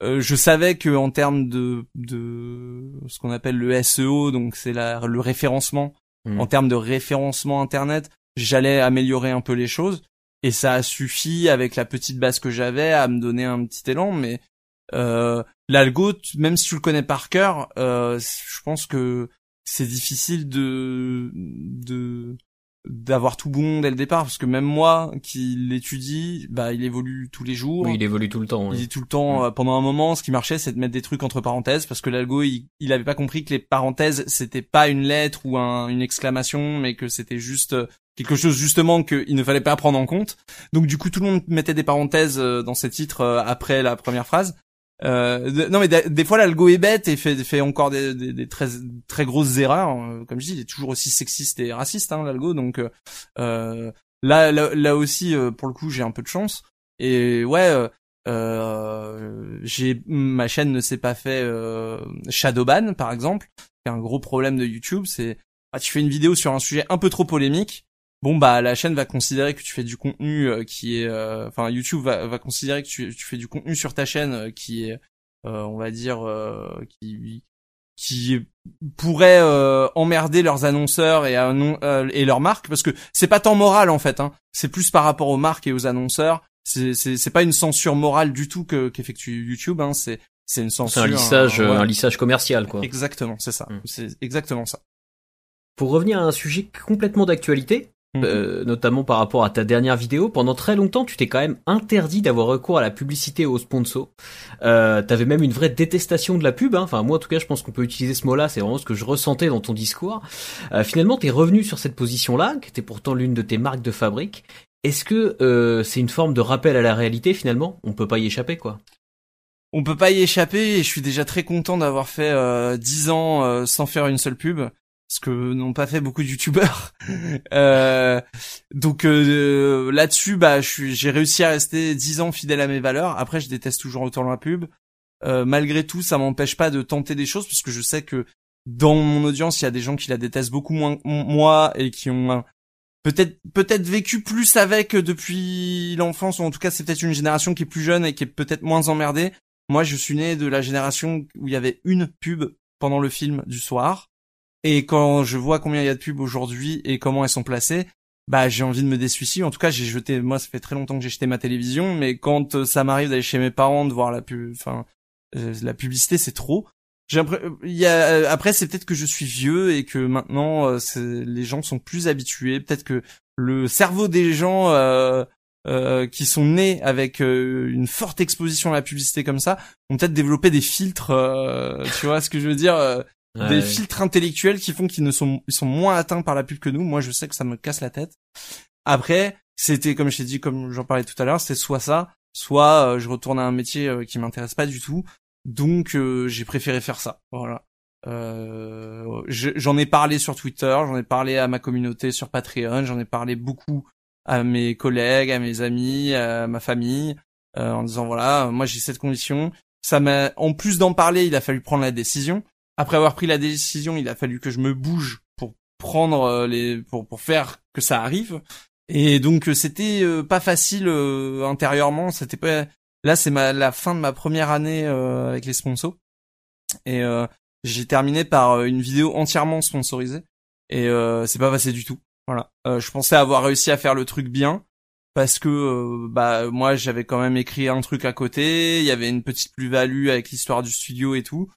Speaker 2: je savais que en termes de, de ce qu'on appelle le SEO, donc c'est le référencement, mmh. en termes de référencement internet, j'allais améliorer un peu les choses et ça a suffi avec la petite base que j'avais à me donner un petit élan mais euh, l'algo, même si tu le connais par cœur, euh, je pense que c'est difficile de de d'avoir tout bon dès le départ parce que même moi qui l'étudie bah il évolue tous les jours.
Speaker 1: Oui, il évolue tout le temps
Speaker 2: il est tout le temps euh, pendant un moment ce qui marchait c'est de mettre des trucs entre parenthèses parce que l'algo il, il avait pas compris que les parenthèses c'était pas une lettre ou un, une exclamation mais que c'était juste euh, quelque chose justement qu'il ne fallait pas prendre en compte. Donc du coup tout le monde mettait des parenthèses dans ses titres après la première phrase euh, non mais des fois l'algo est bête et fait, encore des, très très grosses erreurs. Euh, comme je dis, il est toujours aussi sexiste et raciste hein, l'algo. Donc euh, euh là, là, aussi pour le coup j'ai un peu de chance. Et ouais, euh, j'ai ma chaîne ne s'est pas fait shadowban par exemple. C'est un gros problème de YouTube. C'est ah, tu fais une vidéo sur un sujet un peu trop polémique bon bah la chaîne va considérer que tu fais du contenu euh, qui est euh, enfin YouTube va, va considérer que tu, tu, fais du contenu sur ta chaîne euh, qui est on va dire qui qui pourrait emmerder leurs annonceurs et et leurs marques parce que c'est pas tant moral en fait hein. c'est plus par rapport aux marques et aux annonceurs c'est c'est pas une censure morale du tout que qu'effectue YouTube hein. c'est c'est une censure
Speaker 1: un lissage un lissage commercial quoi
Speaker 2: exactement c'est ça mm. c'est exactement ça
Speaker 1: pour revenir à un sujet complètement d'actualité, Mhm. Euh, notamment par rapport à ta dernière vidéo. Pendant très longtemps, tu t'es quand même interdit d'avoir recours à la publicité et aux sponsors. Euh, T'avais même une vraie détestation de la pub. Hein. Enfin, moi, en tout cas, je pense qu'on peut utiliser ce mot-là. C'est vraiment ce que je ressentais dans ton discours. Euh, finalement, t'es revenu sur cette position-là, qui était pourtant l'une de tes marques de fabrique. Est-ce que euh, c'est une forme de rappel à la réalité finalement? On peut pas y échapper, quoi.
Speaker 2: On peut pas y échapper et je suis déjà très content d'avoir fait euh, 10 ans euh, sans faire une seule pub ce que n'ont pas fait beaucoup de youtubeurs. euh, donc euh, là-dessus, bah, j'ai réussi à rester dix ans fidèle à mes valeurs. Après, je déteste toujours autant la pub. Euh, malgré tout, ça m'empêche pas de tenter des choses puisque je sais que dans mon audience, il y a des gens qui la détestent beaucoup moins moi et qui ont peut-être peut-être vécu plus avec depuis l'enfance ou en tout cas c'est peut-être une génération qui est plus jeune et qui est peut-être moins emmerdée. Moi, je suis né de la génération où il y avait une pub pendant le film du soir et quand je vois combien il y a de pubs aujourd'hui et comment elles sont placées, bah j'ai envie de me dessuicider. En tout cas, j'ai jeté. Moi, ça fait très longtemps que j'ai jeté ma télévision, mais quand euh, ça m'arrive d'aller chez mes parents de voir la pub, enfin euh, la publicité, c'est trop. J'ai il y a euh, après c'est peut-être que je suis vieux et que maintenant les gens sont plus habitués. Peut-être que le cerveau des gens qui sont nés avec une forte exposition à la publicité comme ça ont peut-être développé des filtres. tu vois ce que je veux dire des filtres intellectuels qui font qu'ils ne sont ils sont moins atteints par la pub que nous. Moi, je sais que ça me casse la tête. Après, c'était comme je t'ai dit, comme j'en parlais tout à l'heure, c'était soit ça, soit euh, je retourne à un métier euh, qui m'intéresse pas du tout. Donc, euh, j'ai préféré faire ça. Voilà. j'en ai parlé sur Twitter, j'en ai parlé à ma communauté sur Patreon, j'en ai parlé beaucoup à mes collègues, à mes amis, à ma famille, en disant voilà, moi j'ai cette condition. Ça m'a, en plus d'en parler, il a fallu prendre la décision après avoir pris la décision, il a fallu que je me bouge pour prendre euh, les pour pour faire que ça arrive. Et donc euh, c'était euh, pas facile intérieurement, c'était pas là c'est ma la fin de ma première année avec les sponsors et j'ai terminé par une vidéo entièrement sponsorisée et c'est pas passé du tout. Voilà, je pensais avoir réussi à faire le truc bien parce que bah moi j'avais quand même écrit un truc à côté, il y avait une petite plus-value avec l'histoire du studio et tout.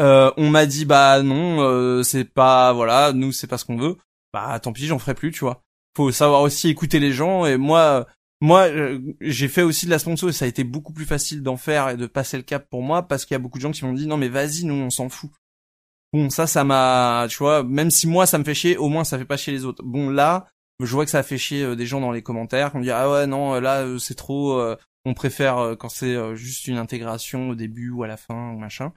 Speaker 2: Euh, on m'a dit bah non, euh, c'est pas voilà, nous c'est pas ce qu'on veut. Bah tant pis, j'en ferai plus, tu vois. Faut savoir aussi écouter les gens et moi moi euh, j'ai fait aussi de la sponsor et ça a été beaucoup plus facile d'en faire et de passer le cap pour moi parce qu'il y a beaucoup de gens qui m'ont dit non mais vas-y, nous on s'en fout. Bon, ça, ça m'a, tu vois, même si moi ça me fait chier, au moins ça fait pas chier les autres. Bon, là, je vois que ça fait chier des gens dans les commentaires, qui me disent ah ouais non, là c'est trop, on préfère quand c'est juste une intégration au début ou à la fin ou machin.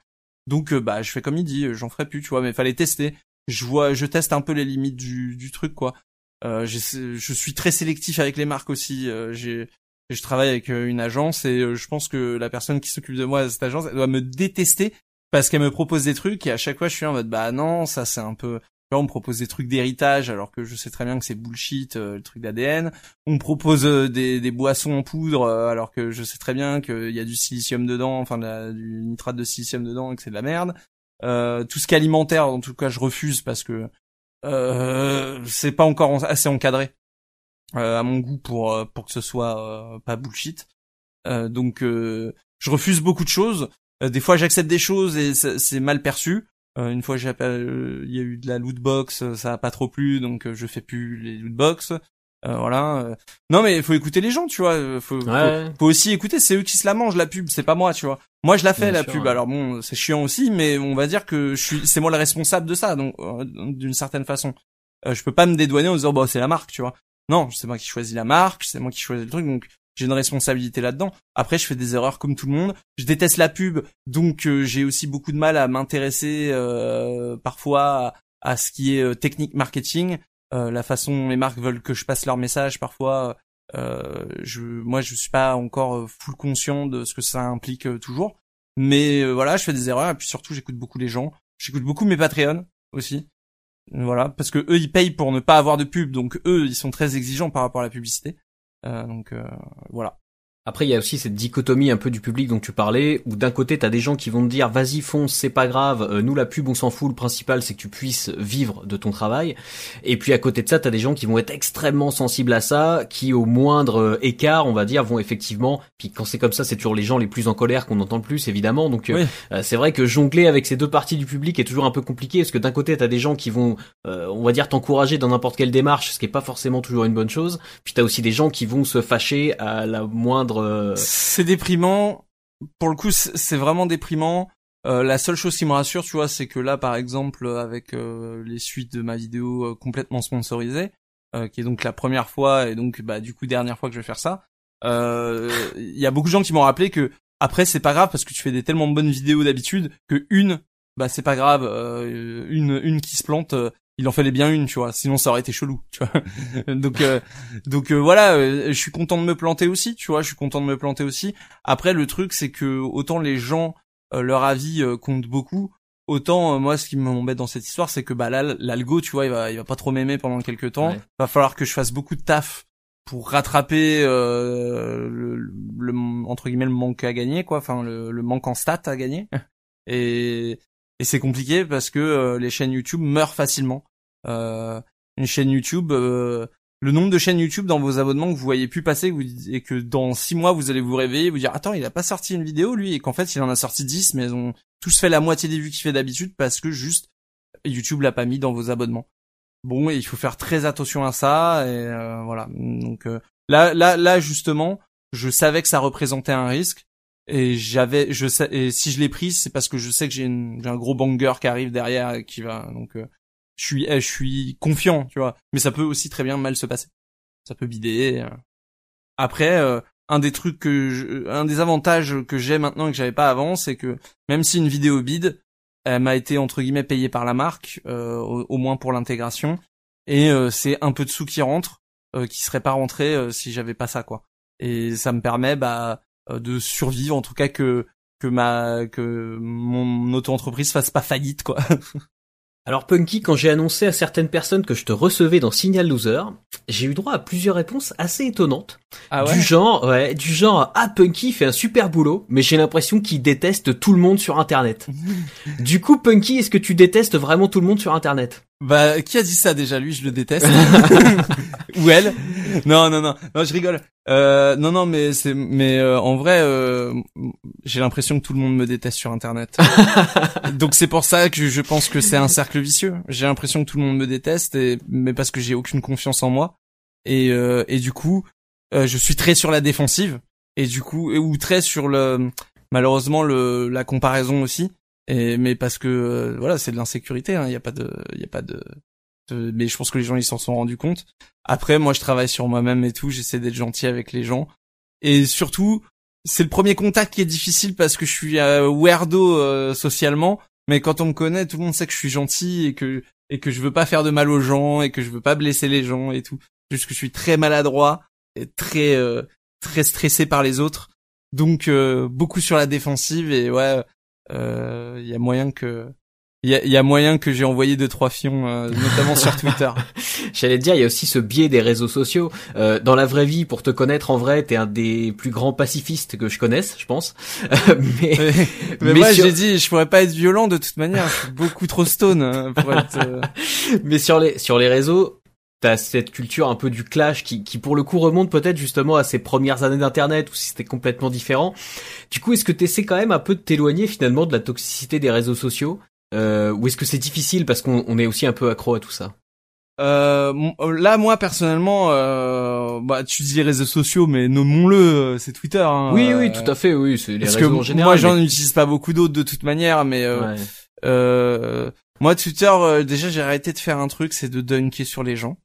Speaker 2: Donc bah je fais comme il dit, j'en ferai plus, tu vois, mais fallait tester. Je vois, je teste un peu les limites du, du truc quoi. Euh, je suis très sélectif avec les marques aussi. Euh, j'ai je travaille avec euh, une agence et euh, je pense que la personne qui s'occupe de moi à cette agence elle doit me détester parce qu'elle me propose des trucs et à chaque fois je suis en mode bah non ça c'est un peu on propose des trucs d'héritage alors que je sais très bien que c'est bullshit le truc d'ADN. On propose des, des, boissons en poudre alors que je sais très bien qu'il y a du silicium dedans, enfin du nitrate de silicium dedans et que c'est de la merde. Euh, tout ce qui est alimentaire, en tout cas, je refuse parce que euh, c'est pas encore assez encadré euh, à mon goût pour euh, pour que ce soit pas bullshit. donc je refuse beaucoup de choses. des fois j'accepte des choses et c'est mal perçu. Une fois il y a eu de la loot box, ça a pas trop plu, donc je fais plus les loot box. Euh, voilà. Euh. Non mais il faut écouter les gens, tu vois. Faut, faut, aussi écouter. C'est eux qui se la mangent la pub, c'est pas moi, tu vois. Moi je la fais la pub. Alors bon, c'est chiant aussi, mais on va dire que je suis, c'est moi le responsable de ça, donc euh, d'une certaine façon. je peux pas me dédouaner en disant bah c'est la marque, tu vois. Non, c'est moi qui choisis la marque, c'est moi qui choisis le truc, donc j'ai une responsabilité là-dedans. Après, je fais des erreurs comme tout le monde. Je déteste la pub, donc j'ai aussi beaucoup de mal à m'intéresser parfois à, ce qui est technique marketing. Euh, la façon dont les marques veulent que je passe leur message parfois euh, je moi je suis pas encore euh, full conscient de ce que ça implique toujours mais voilà je fais des erreurs et puis surtout j'écoute beaucoup les gens j'écoute beaucoup mes Patreons aussi voilà parce que eux ils payent pour ne pas avoir de pub donc eux ils sont très exigeants par rapport à la publicité donc voilà
Speaker 1: après, il y a aussi cette dichotomie un peu du public dont tu parlais, où d'un côté, t'as des gens qui vont te dire, vas-y, fonce, c'est pas grave, euh, nous la pub, on s'en fout, le principal, c'est que tu puisses vivre de ton travail. Et puis à côté de ça, t'as des gens qui vont être extrêmement sensibles à ça, qui au moindre euh, écart, on va dire, vont effectivement, puis quand c'est comme ça, c'est toujours les gens les plus en colère qu'on entend le plus, évidemment. Donc euh, c'est vrai que jongler avec ces deux parties du public est toujours un peu compliqué, parce que d'un côté, t'as des gens qui vont, on va dire, t'encourager dans n'importe quelle démarche, ce qui est pas forcément toujours une bonne chose. Puis t'as aussi des gens qui vont se fâcher à la moindre euh,
Speaker 2: c'est déprimant. Pour le coup, c'est vraiment déprimant. Euh, la seule chose qui me rassure, tu vois, c'est que là, par exemple, avec euh, les suites de ma vidéo complètement sponsorisée, qui est donc la première fois et donc bah du coup dernière fois que je vais faire ça, il y a beaucoup de gens qui m'ont rappelé que après c'est pas grave parce que tu fais des tellement bonnes vidéos d'habitude que une, bah c'est pas grave, une une qui se plante, il en fallait bien une, tu vois. Sinon, ça aurait été chelou, tu vois. donc, euh, donc euh, voilà, euh, je suis content de me planter aussi, tu vois. Je suis content de me planter aussi. Après, le truc, c'est que autant les gens, leur avis compte beaucoup, autant moi, ce qui m'embête dans cette histoire, c'est que bah là, l'algo, tu vois, il va, il va pas trop m'aimer pendant quelques temps. Va falloir que je fasse beaucoup de taf pour rattraper le, le, entre guillemets le manque à gagner, quoi. Enfin, le, le manque en stats à gagner. Et et c'est compliqué parce que euh, les chaînes YouTube meurent facilement. Euh, une chaîne YouTube, euh, le nombre de chaînes YouTube dans vos abonnements que vous voyez plus passer et que dans six mois vous allez vous réveiller et vous dire attends il a pas sorti une vidéo lui et qu'en fait il en a sorti 10 mais ils ont tous fait la moitié des vues qu'il fait d'habitude parce que juste YouTube l'a pas mis dans vos abonnements. Bon il faut faire très attention à ça et voilà donc là là là justement je savais que ça représentait un risque et j'avais je sais et si je l'ai prise c'est parce que je sais que j'ai un gros banger qui arrive derrière et qui va donc euh, je suis eh, je suis confiant tu vois. Mais ça peut aussi très bien mal se passer. Ça peut bider euh. après euh, un des trucs que un des avantages que j'ai maintenant et que j'avais pas avant c'est que même si une vidéo bide elle m'a été entre guillemets payée par la marque au, au, moins pour l'intégration. Et c'est un peu de sous qui rentre qui serait pas rentré si j'avais pas ça quoi. Et ça me permet bah euh, de survivre, en tout cas que que ma que mon auto-entreprise fasse pas faillite quoi.
Speaker 1: Alors Punky, quand j'ai annoncé à certaines personnes que je te recevais dans Signal Loser, j'ai eu droit à plusieurs réponses assez étonnantes. Ah ouais du genre, ouais, du genre, ah Punky fait un super boulot, mais j'ai l'impression qu'il déteste tout le monde sur Internet. du coup, Punky, est-ce que tu détestes vraiment tout le monde sur Internet?
Speaker 2: Bah, qui a dit ça déjà? Lui, je le déteste. Ou elle? Non, non, non, non, je rigole. Euh, non, non, mais c'est, mais euh, en vrai, euh, j'ai l'impression que tout le monde me déteste sur Internet. Donc c'est pour ça que je pense que c'est un cercle vicieux. J'ai l'impression que tout le monde me déteste, et, mais parce que j'ai aucune confiance en moi. Et, euh, et du coup, euh, je suis très sur la défensive. Et du coup, ou très sur le, malheureusement le, la comparaison aussi. Et mais parce que voilà, c'est de l'insécurité. Il y a pas de, il y a pas de, mais je pense que les gens ils s'en sont rendus compte. Après, moi, je travaille sur moi-même et tout. J'essaie d'être gentil avec les gens. Et surtout, c'est le premier contact qui est difficile parce que je suis euh, weirdo euh, socialement. Mais quand on me connaît, tout le monde sait que je suis gentil et que et que je veux pas faire de mal aux gens et que je veux pas blesser les gens et tout. Juste que je suis très maladroit très euh, très stressé par les autres. Donc beaucoup sur la défensive et ouais, il y a moyen que il y a, y a, moyen que j'ai envoyé deux trois fions, euh, notamment sur Twitter.
Speaker 1: J'allais te dire, il y a aussi ce biais des réseaux sociaux. Euh, dans la vraie vie, pour te connaître en vrai, t'es un des plus grands pacifistes que je connaisse, je pense.
Speaker 2: mais, mais, moi, j'ai dit, je pourrais pas être violent de toute manière. Je suis beaucoup trop stone euh, pour être. Euh.
Speaker 1: mais sur les sur les réseaux, t'as cette culture un peu du clash qui, qui pour le coup remonte peut-être justement à ses premières années d'internet ou si c'était complètement différent. Du coup, est-ce que t'essaies quand même un peu de t'éloigner finalement de la toxicité des réseaux sociaux euh, ou est-ce que c'est difficile parce qu'on est aussi un peu accro à tout ça?
Speaker 2: Euh, là, moi personnellement, euh, bah tu dis réseaux sociaux, mais nommons-le, euh, c'est Twitter. Hein,
Speaker 1: oui, oui, tout à fait, oui, c'est les
Speaker 2: parce
Speaker 1: réseaux
Speaker 2: que
Speaker 1: en général.
Speaker 2: Moi, j'en utilise pas beaucoup d'autres de toute manière, mais euh, moi Twitter, déjà j'ai arrêté de faire un truc, c'est de dunker sur les gens,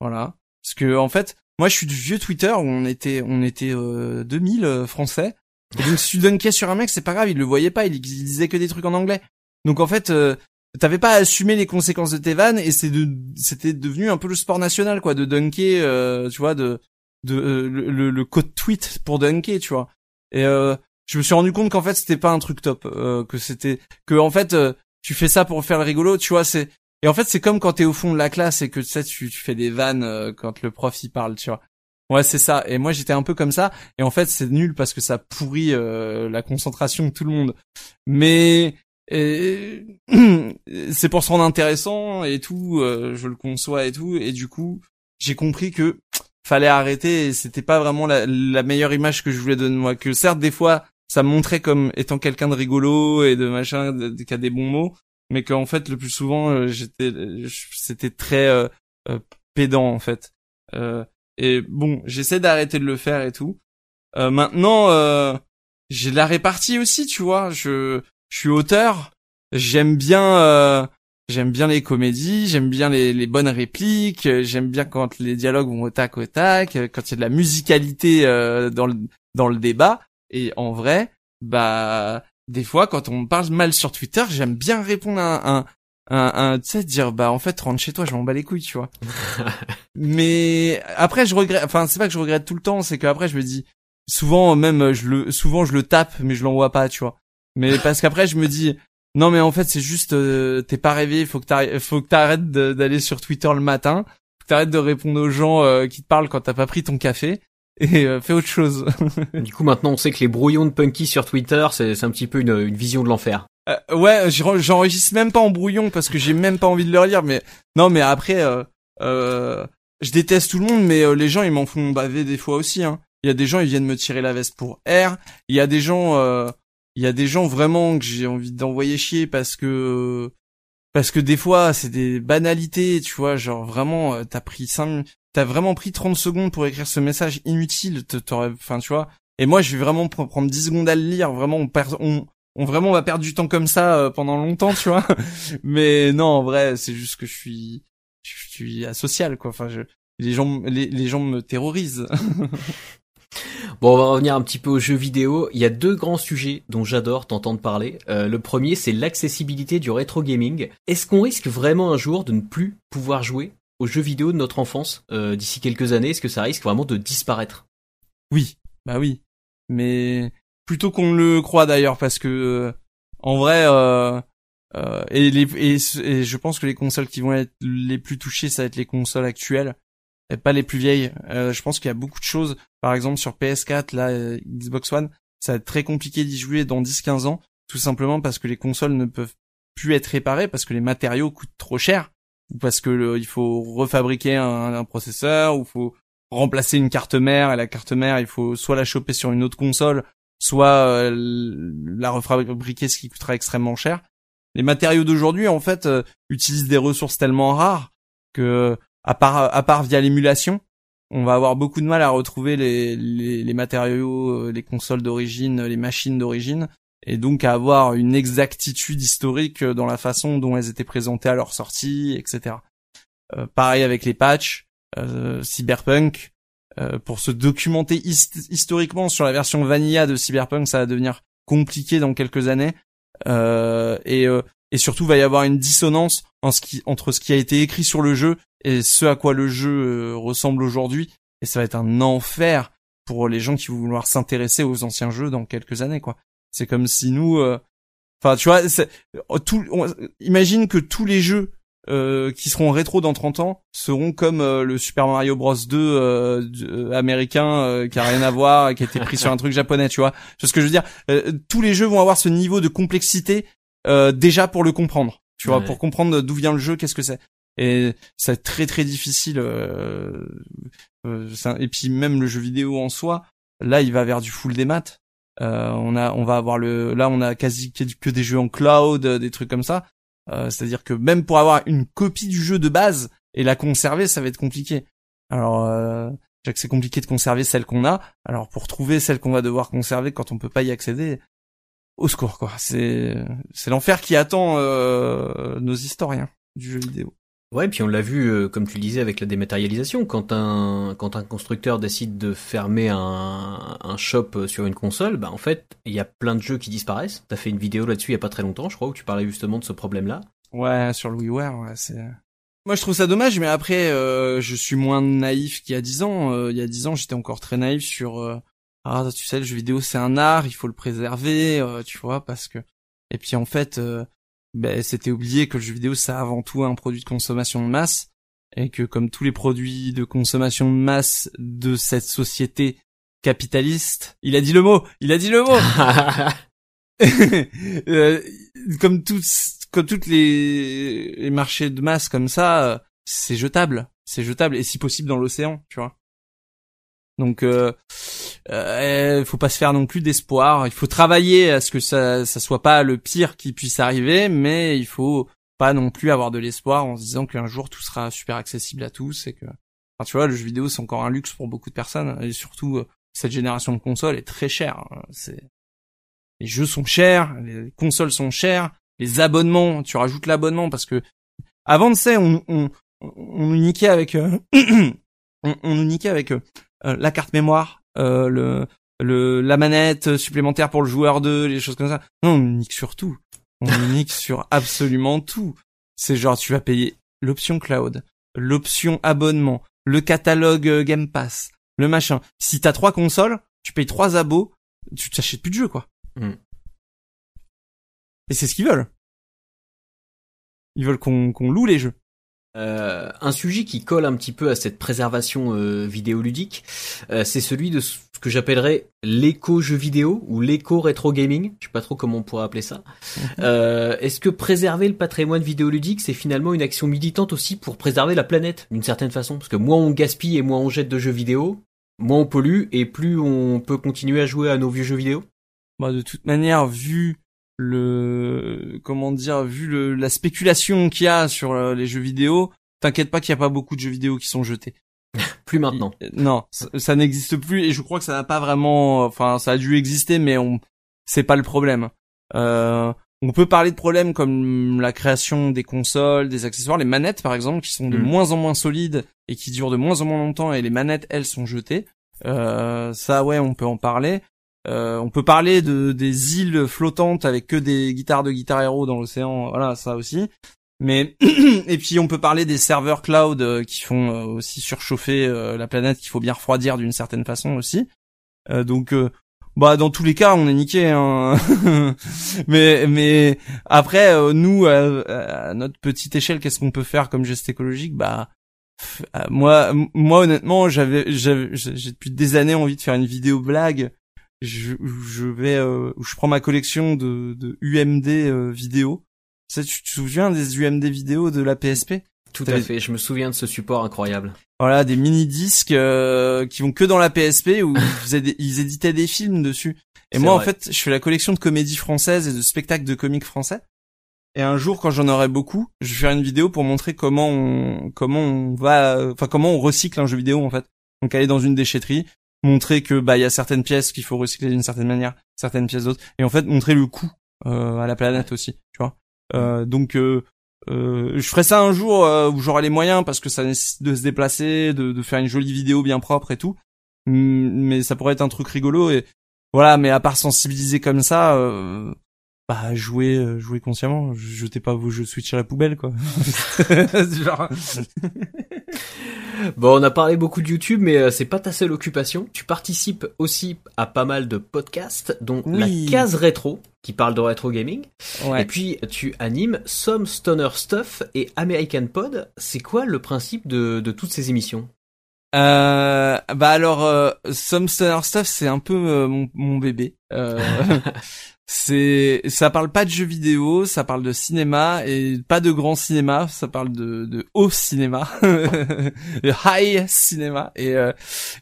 Speaker 2: voilà. Parce que en fait, moi je suis du vieux Twitter où on était, on était 2000 français. Et donc si tu dunkais sur un mec, c'est pas grave, il le voyait pas, il, il disait que des trucs en anglais. Donc en fait, euh, t'avais pas à assumer les conséquences de tes vannes et c'est de, c'était devenu un peu le sport national quoi, de dunker, euh, tu vois, de, de euh, le, le, code tweet pour dunker, tu vois. Et euh, je me suis rendu compte qu'en fait c'était pas un truc top, que c'était, que en fait tu fais ça pour faire le rigolo, tu vois, c'est et en fait c'est comme quand t'es au fond de la classe et que tu sais tu, tu fais des vannes quand le prof y parle, tu vois. Ouais, c'est ça. Et moi, j'étais un peu comme ça. Et en fait, c'est nul parce que ça pourrit la concentration de tout le monde. Mais c'est pour se rendre intéressant et tout, euh, je le conçois et tout, et du coup, j'ai compris que fallait arrêter et c'était pas vraiment la, meilleure image que je voulais donner moi. Que certes, des fois, ça me montrait comme étant quelqu'un de rigolo et de machin, qui a des bons mots, mais qu'en fait, le plus souvent, euh, j'étais, c'était très euh, pédant en fait. et bon, j'essaie d'arrêter de le faire et tout. maintenant, j'ai la répartie aussi, tu vois. Je je suis auteur, j'aime bien euh, j'aime bien les comédies, j'aime bien les, les, bonnes répliques, j'aime bien quand les dialogues vont au tac au tac, quand il y a de la musicalité euh, dans le dans le débat et en vrai, bah des fois quand on parle mal sur Twitter, j'aime bien répondre à un, un, un, tu sais dire bah en fait rentre chez toi je m'en bats les couilles tu vois. Mais après je regrette enfin c'est pas que je regrette tout le temps c'est qu'après je me dis souvent même je le souvent je le tape mais je l'envoie pas tu vois. Mais parce qu'après, je me dis, non, mais en fait, c'est juste, euh, t'es pas réveillé, faut que t'arrêtes, faut que t'arrêtes d'aller sur Twitter le matin, faut que t'arrêtes de répondre aux gens euh, qui te parlent quand t'as pas pris ton café et euh, fais autre chose.
Speaker 1: du coup, maintenant, on sait que les brouillons de Punky sur Twitter, c'est un petit peu une, une vision de l'enfer.
Speaker 2: Euh, ouais, j'enregistre même pas en brouillon parce que j'ai même pas envie de le relire. Mais non, mais après, je déteste tout le monde, mais les gens ils m'en font baver des fois aussi. Hein. Il y a des gens ils viennent me tirer la veste pour R. Il y a des gens il y a des gens vraiment que j'ai envie d'envoyer chier parce que parce que des fois c'est des banalités, tu vois, genre vraiment euh, t'as pris 5 t'as vraiment pris 30 secondes pour écrire ce message inutile, enfin tu vois. Et moi je vais vraiment prendre 10 secondes à le lire, vraiment on perd on, on vraiment va perdre du temps comme ça euh, pendant longtemps, tu vois. Mais non, en vrai, c'est juste que je suis je suis asocial quoi. Enfin je les gens les, les gens me terrorisent.
Speaker 1: Bon, on va revenir un petit peu aux jeux vidéo. Il y a deux grands sujets dont j'adore t'entendre parler. Euh, le premier, c'est l'accessibilité du rétro gaming. Est-ce qu'on risque vraiment un jour de ne plus pouvoir jouer aux jeux vidéo de notre enfance euh, d'ici quelques années Est-ce que ça risque vraiment de disparaître?
Speaker 2: Oui, bah oui. Mais plutôt qu'on le croit d'ailleurs, parce que euh, en vrai, et, les, et, je pense que les consoles qui vont être les plus touchées, ça va être les consoles actuelles pas les plus vieilles. Euh, je pense qu'il y a beaucoup de choses. Par exemple, sur PS4, là, euh, Xbox One, ça va être très compliqué d'y jouer dans 10-15 ans, tout simplement parce que les consoles ne peuvent plus être réparées, parce que les matériaux coûtent trop cher, parce que il faut refabriquer un, processeur, ou faut remplacer une carte mère, et la carte mère, il faut soit la choper sur une autre console, soit euh, la refabriquer, ce qui coûtera extrêmement cher. Les matériaux d'aujourd'hui, en fait, utilisent des ressources tellement rares que à part à part via l'émulation, on va avoir beaucoup de mal à retrouver les, les, les matériaux, euh, les consoles d'origine, les machines d'origine. Et donc à avoir une exactitude historique dans la façon dont elles étaient présentées à leur sortie, etc. Euh, pareil avec les patchs, euh, Cyberpunk, euh, pour se documenter historiquement sur la version vanilla de Cyberpunk, ça va devenir compliqué dans quelques années. et, et surtout, va y avoir une dissonance entre ce qui a été écrit sur le jeu et ce à quoi le jeu ressemble aujourd'hui. Et ça va être un enfer pour les gens qui vont vouloir s'intéresser aux anciens jeux dans quelques années, quoi. C'est comme si nous, enfin, tu vois, tout, imagine que tous les jeux euh, qui seront rétro dans 30 ans seront comme euh, le Super Mario Bros. 2 euh, américain qui a rien à voir qui a été pris sur un truc japonais tu vois. Ce que je veux dire? Tous les jeux vont avoir ce niveau de complexité déjà pour le comprendre tu vois pour comprendre d'où vient le jeu qu'est-ce que c'est. Et c'est très très difficile et puis même le jeu vidéo en soi là il va vers du full des maths on a on va avoir le là on a quasi que des jeux en cloud des trucs comme ça euh, c'est-à-dire que même pour avoir une copie du jeu de base et la conserver, ça va être compliqué. Alors, euh, c'est compliqué de conserver celle qu'on a. Alors pour trouver celle qu'on va devoir conserver quand on peut pas y accéder, au secours quoi. C'est c'est l'enfer qui attend euh, nos historiens du jeu vidéo.
Speaker 1: Ouais, puis on l'a vu, euh, comme tu le disais, avec la dématérialisation. Quand un, quand un constructeur décide de fermer un, un shop euh, sur une console, bah en fait, il y a plein de jeux qui disparaissent. T'as fait une vidéo là-dessus il y a pas très longtemps, je crois, où tu parlais justement de ce problème-là.
Speaker 2: Ouais, sur le WiiWare, ouais, c'est... Moi, je trouve ça dommage, mais après, euh, je suis moins naïf qu'il y a dix ans. il y a dix ans, j'étais encore très naïf sur... ah, tu sais, le jeu vidéo, c'est un art, il faut le préserver, tu vois, parce que... Et puis, en fait ben, c'était oublié que le jeu vidéo c'est avant tout un produit de consommation de masse et que comme tous les produits de consommation de masse de cette société capitaliste, il a dit le mot, il a dit le mot. Euh, comme toutes comme toutes les, les marchés de masse comme ça, c'est jetable, c'est jetable et si possible dans l'océan, tu vois. Donc, euh, euh, faut pas se faire non plus d'espoir. Il faut travailler à ce que ça, ça soit pas le pire qui puisse arriver, mais il faut pas non plus avoir de l'espoir en se disant qu'un jour tout sera super accessible à tous et que, enfin, tu vois, le jeu vidéo c'est encore un luxe pour beaucoup de personnes et surtout euh, cette génération de consoles est très chère. Hein. C'est les jeux sont chers, les consoles sont chères, les abonnements, tu rajoutes l'abonnement parce que avant de ça, on on on, nous niquait avec euh, on, on niquait avec euh, la carte mémoire, euh, le, le, la manette supplémentaire pour le joueur 2, les choses comme ça. Non, on nique sur tout. On nique sur absolument tout. C'est genre, tu vas payer l'option cloud, l'option abonnement, le catalogue euh, Game Pass, le machin. Si t'as trois consoles, tu payes trois abos, tu t'achètes plus de jeux, quoi. Mm. Et c'est ce qu'ils veulent. Ils veulent qu'on qu'on loue les jeux.
Speaker 1: Euh, un sujet qui colle un petit peu à cette préservation euh, vidéoludique, euh, c'est celui de ce que j'appellerais l'éco-jeu vidéo ou l'éco-rétro gaming. Je sais pas trop comment on pourrait appeler ça. Mhm. Est-ce que préserver le patrimoine vidéoludique, c'est finalement une action militante aussi pour préserver la planète d'une certaine façon? Parce que moins on gaspille et moins on jette de jeux vidéo, moins on pollue et plus on peut continuer à jouer à nos vieux jeux vidéo?
Speaker 2: Bah de toute manière, vu le comment dire vu le, la spéculation qu'il y a sur euh, les jeux vidéo t'inquiète pas qu'il n'y a pas beaucoup de jeux vidéo qui sont jetés
Speaker 1: plus maintenant
Speaker 2: non ça, n'existe plus et je crois que ça n'a pas vraiment enfin ça a dû exister mais on c'est pas le problème euh, on peut parler de problèmes comme la création des consoles, des accessoires, les manettes par exemple, qui sont de mm. moins en moins solides et qui durent de moins en moins longtemps, et les manettes elles sont jetées. Euh, ça ouais, on peut en parler. Euh, on peut parler de des îles flottantes avec que des guitares de guitare héros dans l'océan, voilà ça aussi. Mais et puis on peut parler des serveurs cloud euh, qui font euh, aussi surchauffer la planète, qu'il faut bien refroidir d'une certaine façon aussi. donc bah dans tous les cas on est niqué. Hein. mais mais après nous à, notre petite échelle qu'est-ce qu'on peut faire comme geste écologique? Bah moi moi honnêtement j'avais j'ai depuis des années envie de faire une vidéo blague je, je vais euh, je prends ma collection de, de UMD euh, vidéo. Tu, tu te souviens des UMD vidéo de la PSP
Speaker 1: Tout à fait, je me souviens de ce support incroyable.
Speaker 2: Voilà, des mini disques euh, qui vont que dans la PSP où ils, ils éditaient des films dessus. Et moi en fait, je fais la collection de comédies françaises et de spectacles de comiques français. Et un jour, quand j'en aurai beaucoup, je vais faire une vidéo pour montrer comment on comment on va, enfin comment on recycle un jeu vidéo en fait. Donc aller dans une déchetterie, montrer que bah il y a certaines pièces qu'il faut recycler d'une certaine manière, certaines pièces d'autres, et en fait montrer le coût euh, à la planète aussi, tu vois. Euh, donc euh, euh, je ferai ça un jour où j'aurai les moyens parce que ça nécessite de se déplacer, de, de faire une jolie vidéo bien propre et tout. Mais ça pourrait être un truc rigolo et voilà. Mais à part sensibiliser comme ça, bah jouer euh, jouer consciemment jetez pas vos jeux Switch à la poubelle quoi
Speaker 1: genre bon on a parlé beaucoup de YouTube mais euh, c'est pas ta seule occupation. Tu participes aussi à pas mal de podcasts dont la case rétro qui parle de rétro gaming. Ouais. et puis tu animes Some Stoner Stuff et American Pod. C'est quoi le principe de, de toutes ces émissions?
Speaker 2: Euh, bah alors, euh, Some Stoner Stuff, c'est un peu euh, mon, mon, bébé. Euh, c'est, ça parle pas de jeux vidéo, ça parle de cinéma et pas de grand cinéma, ça parle de, de haut cinéma, de high cinéma. Et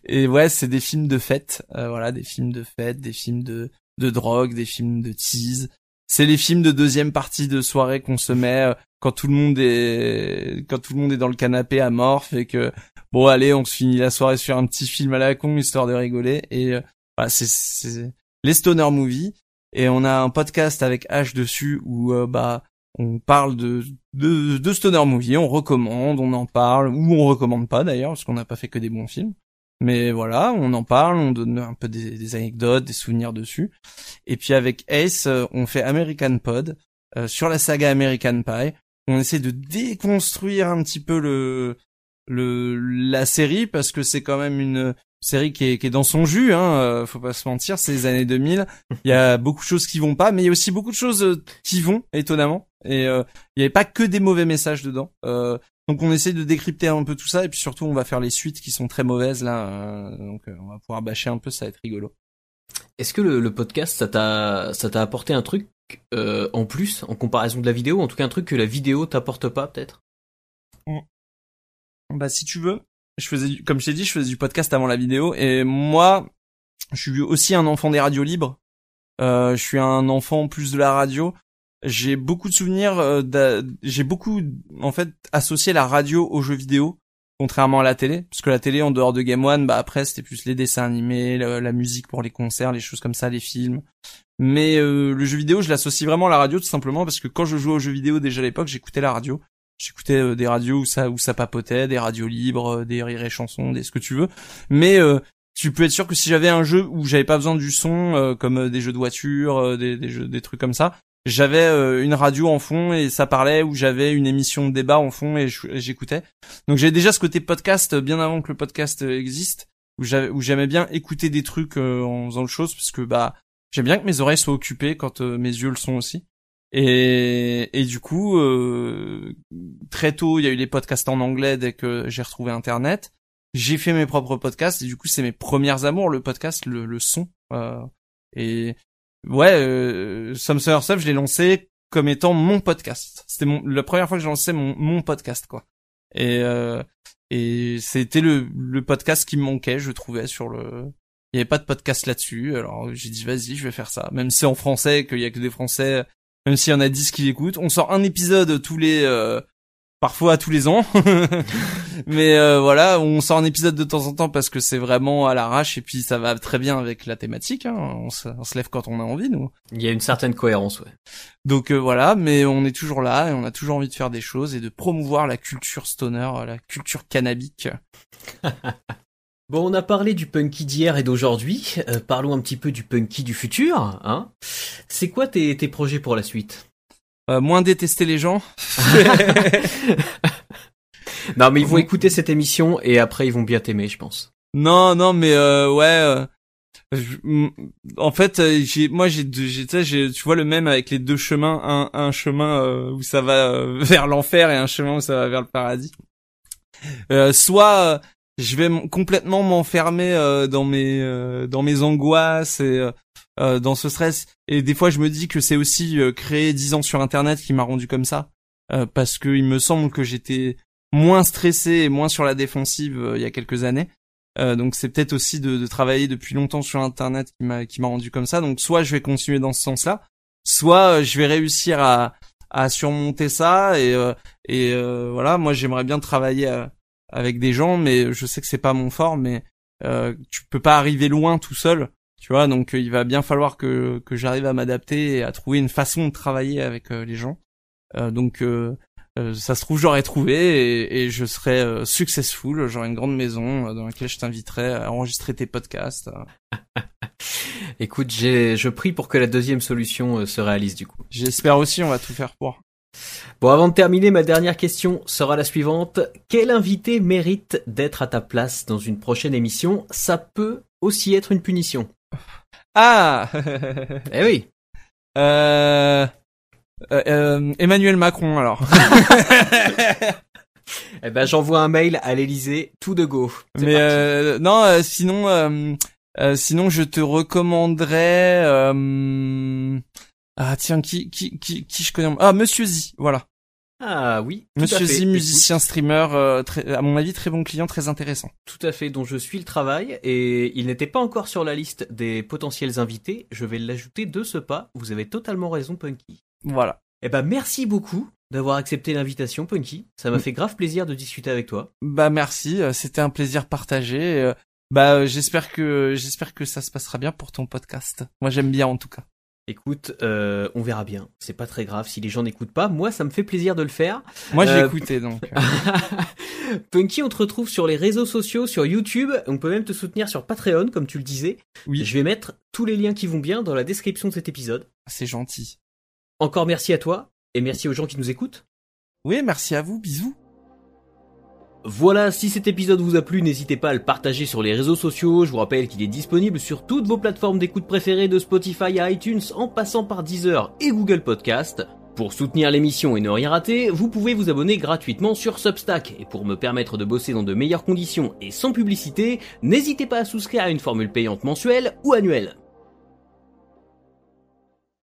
Speaker 2: et ouais, c'est des films de fête, voilà, des films de fête, des films de de drogue, des films de tease. C'est les films de deuxième partie de soirée qu'on se met quand tout le monde est quand tout le monde est dans le canapé amorphe et que bon allez on se finit la soirée sur un petit film à la con histoire de rigoler. Et euh, c'est c'est les stoner movies et on a un podcast avec H dessus où euh, bah on parle de, de de stoner movie on recommande on en parle ou on recommande pas d'ailleurs parce qu'on n'a pas fait que des bons films mais voilà, on en parle, on donne un peu des, anecdotes, des souvenirs dessus. Et puis avec Ace, euh, on fait American Pod sur la saga American Pie on essaie de déconstruire un petit peu le le la série parce que c'est quand même une série qui est, qui est dans son jus hein euh, faut pas se mentir c'est les années 2000 il y a beaucoup de choses qui vont pas mais il y a aussi beaucoup de choses euh, qui vont étonnamment. Et euh, il y avait pas que des mauvais messages dedans. Donc on essaie de décrypter un peu tout ça et puis surtout on va faire les suites qui sont très mauvaises là donc on va pouvoir bâcher un peu ça va être rigolo.
Speaker 1: Est-ce que le, le podcast ça t'a ça t'a apporté un truc euh, en plus en comparaison de la vidéo En tout cas, un truc que la vidéo t'apporte pas, peut-être?
Speaker 2: Bah, si tu veux, je faisais, comme je t'ai dit, je faisais du podcast avant la vidéo, et moi, je suis aussi un enfant des radios libres. Euh, je suis un enfant plus de la radio. J'ai beaucoup de souvenirs. Euh, j'ai beaucoup, en fait, associé la radio aux jeux vidéo contrairement à la télé, parce que la télé en dehors de Game One, bah après c'était plus les dessins animés, la, musique pour les concerts, les choses comme ça, les films. Mais euh, le jeu vidéo, je l'associe vraiment à la radio tout simplement parce que quand je jouais aux jeux vidéo déjà à l'époque, j'écoutais la radio. J'écoutais euh, des radios où ça où ça papotait, des radios libres, euh, des rires et chansons, des ce que tu veux. Mais tu peux être sûr que si j'avais un jeu où j'avais pas besoin du son, comme des jeux de voiture, des, des jeux, des trucs comme ça, j'avais une radio en fond et ça parlait ou j'avais une émission de débat en fond et j'écoutais. Donc j'avais déjà ce côté podcast bien avant que le podcast existe où j'aimais bien écouter des trucs en faisant le chose parce que bah J'aime bien que mes oreilles soient occupées quand euh, mes yeux le sont aussi. Et, et du coup, euh, très tôt, il y a eu les podcasts en anglais dès que j'ai retrouvé Internet. J'ai fait mes propres podcasts et du coup, c'est mes premières amours, le podcast, le, le son. Euh, et ouais, euh, Some je l'ai lancé comme étant mon podcast. C'était la première fois que j'ai lancé mon, mon podcast, quoi. Et, euh, et c'était le, le podcast qui me manquait, je trouvais, sur le, il y avait pas de podcast là-dessus, alors j'ai dit vas-y, je vais faire ça. Même si c'est en français, qu'il y a que des Français, même s'il y en a 10 qui l'écoutent, on sort un épisode tous les, euh, parfois tous les ans. Mais euh, voilà, on sort un épisode de temps en temps parce que c'est vraiment à l'arrache et puis ça va très bien avec la thématique. Hein. On, se, on, se, lève quand on a envie, nous.
Speaker 1: Il y a une certaine cohérence, ouais.
Speaker 2: Donc euh, voilà, mais on est toujours là et on a toujours envie de faire des choses et de promouvoir la culture stoner, la culture cannabique.
Speaker 1: Bon, on a parlé du punky d'hier et d'aujourd'hui. Euh, parlons un petit peu du punky du futur. Hein C'est quoi tes, tes, projets pour la suite?
Speaker 2: Euh, Moins détester les gens.
Speaker 1: non, mais ils vont écouter cette émission et après ils vont bien t'aimer, je pense.
Speaker 2: Non, non, mais euh, ouais. en fait, j'ai, moi, j'ai, j'ai, tu vois le même avec les deux chemins, un, un chemin où ça va vers l'enfer et un chemin où ça va vers le paradis. soit je vais complètement m'enfermer euh, dans mes euh, dans mes angoisses et euh, dans ce stress. Et des fois je me dis que c'est aussi créer 10 ans sur internet qui m'a rendu comme ça parce que il me semble que j'étais moins stressé et moins sur la défensive il y a quelques années. Donc c'est peut-être aussi de, de, travailler depuis longtemps sur internet qui m'a qui m'a rendu comme ça. Donc soit je vais continuer dans ce sens-là soit je vais réussir à à surmonter ça et et voilà moi j'aimerais bien travailler à, avec des gens, mais je sais que c'est pas mon fort, mais euh, tu peux pas arriver loin tout seul, tu vois. Donc il va bien falloir que que j'arrive à m'adapter et à trouver une façon de travailler avec les gens. donc ça se trouve j'aurais trouvé et, et je serais successful, j'aurais une grande maison dans laquelle je t'inviterais à enregistrer tes podcasts.
Speaker 1: Écoute, j'ai, je prie pour que la deuxième solution se réalise du coup.
Speaker 2: J'espère aussi, on va tout faire pour.
Speaker 1: Bon, avant de terminer, ma dernière question sera la suivante. Quel invité mérite d'être à ta place dans une prochaine émission? Ça peut aussi être une punition.
Speaker 2: Ah
Speaker 1: Eh oui
Speaker 2: euh... Euh, euh, Emmanuel Macron alors.
Speaker 1: eh ben j'envoie un mail à l'Elysée tout de go.
Speaker 2: Mais euh, non, euh, sinon, sinon je te recommanderais. Ah tiens, qui qui qui qui je connais? Ah Monsieur Z, voilà.
Speaker 1: Ah oui.
Speaker 2: Monsieur Z, musicien, streamer, euh, très, à mon avis très bon client, très intéressant.
Speaker 1: Tout à fait, dont je suis le travail et il n'était pas encore sur la liste des potentiels invités. Je vais l'ajouter de ce pas. Vous avez totalement raison, Punky.
Speaker 2: Voilà.
Speaker 1: Eh ben merci beaucoup d'avoir accepté l'invitation, Punky. Ça m'a fait grave plaisir de discuter avec toi.
Speaker 2: Bah merci, euh, c'était un plaisir partagé. Euh, bah j'espère que j'espère que ça se passera bien pour ton podcast. Moi j'aime bien en tout cas.
Speaker 1: Écoute, euh, on verra bien. C'est pas très grave si les gens n'écoutent pas. Moi, ça me fait plaisir de le faire.
Speaker 2: Moi, j'ai euh, écouté donc.
Speaker 1: Punky, on te retrouve sur les réseaux sociaux, sur YouTube. On peut même te soutenir sur Patreon, comme tu le disais.
Speaker 2: Oui.
Speaker 1: Je vais mettre tous les liens qui vont bien dans la description de cet épisode.
Speaker 2: C'est gentil.
Speaker 1: Encore merci à toi et merci aux gens qui nous écoutent.
Speaker 2: Oui, merci à vous. Bisous.
Speaker 1: Voilà, si cet épisode vous a plu, n'hésitez pas à le partager sur les réseaux sociaux. Je vous rappelle qu'il est disponible sur toutes vos plateformes d'écoute préférées de Spotify à iTunes en passant par Deezer et Google Podcast. Pour soutenir l'émission et ne rien rater, vous pouvez vous abonner gratuitement sur Substack. Et pour me permettre de bosser dans de meilleures conditions et sans publicité, n'hésitez pas à souscrire à une formule payante mensuelle ou annuelle.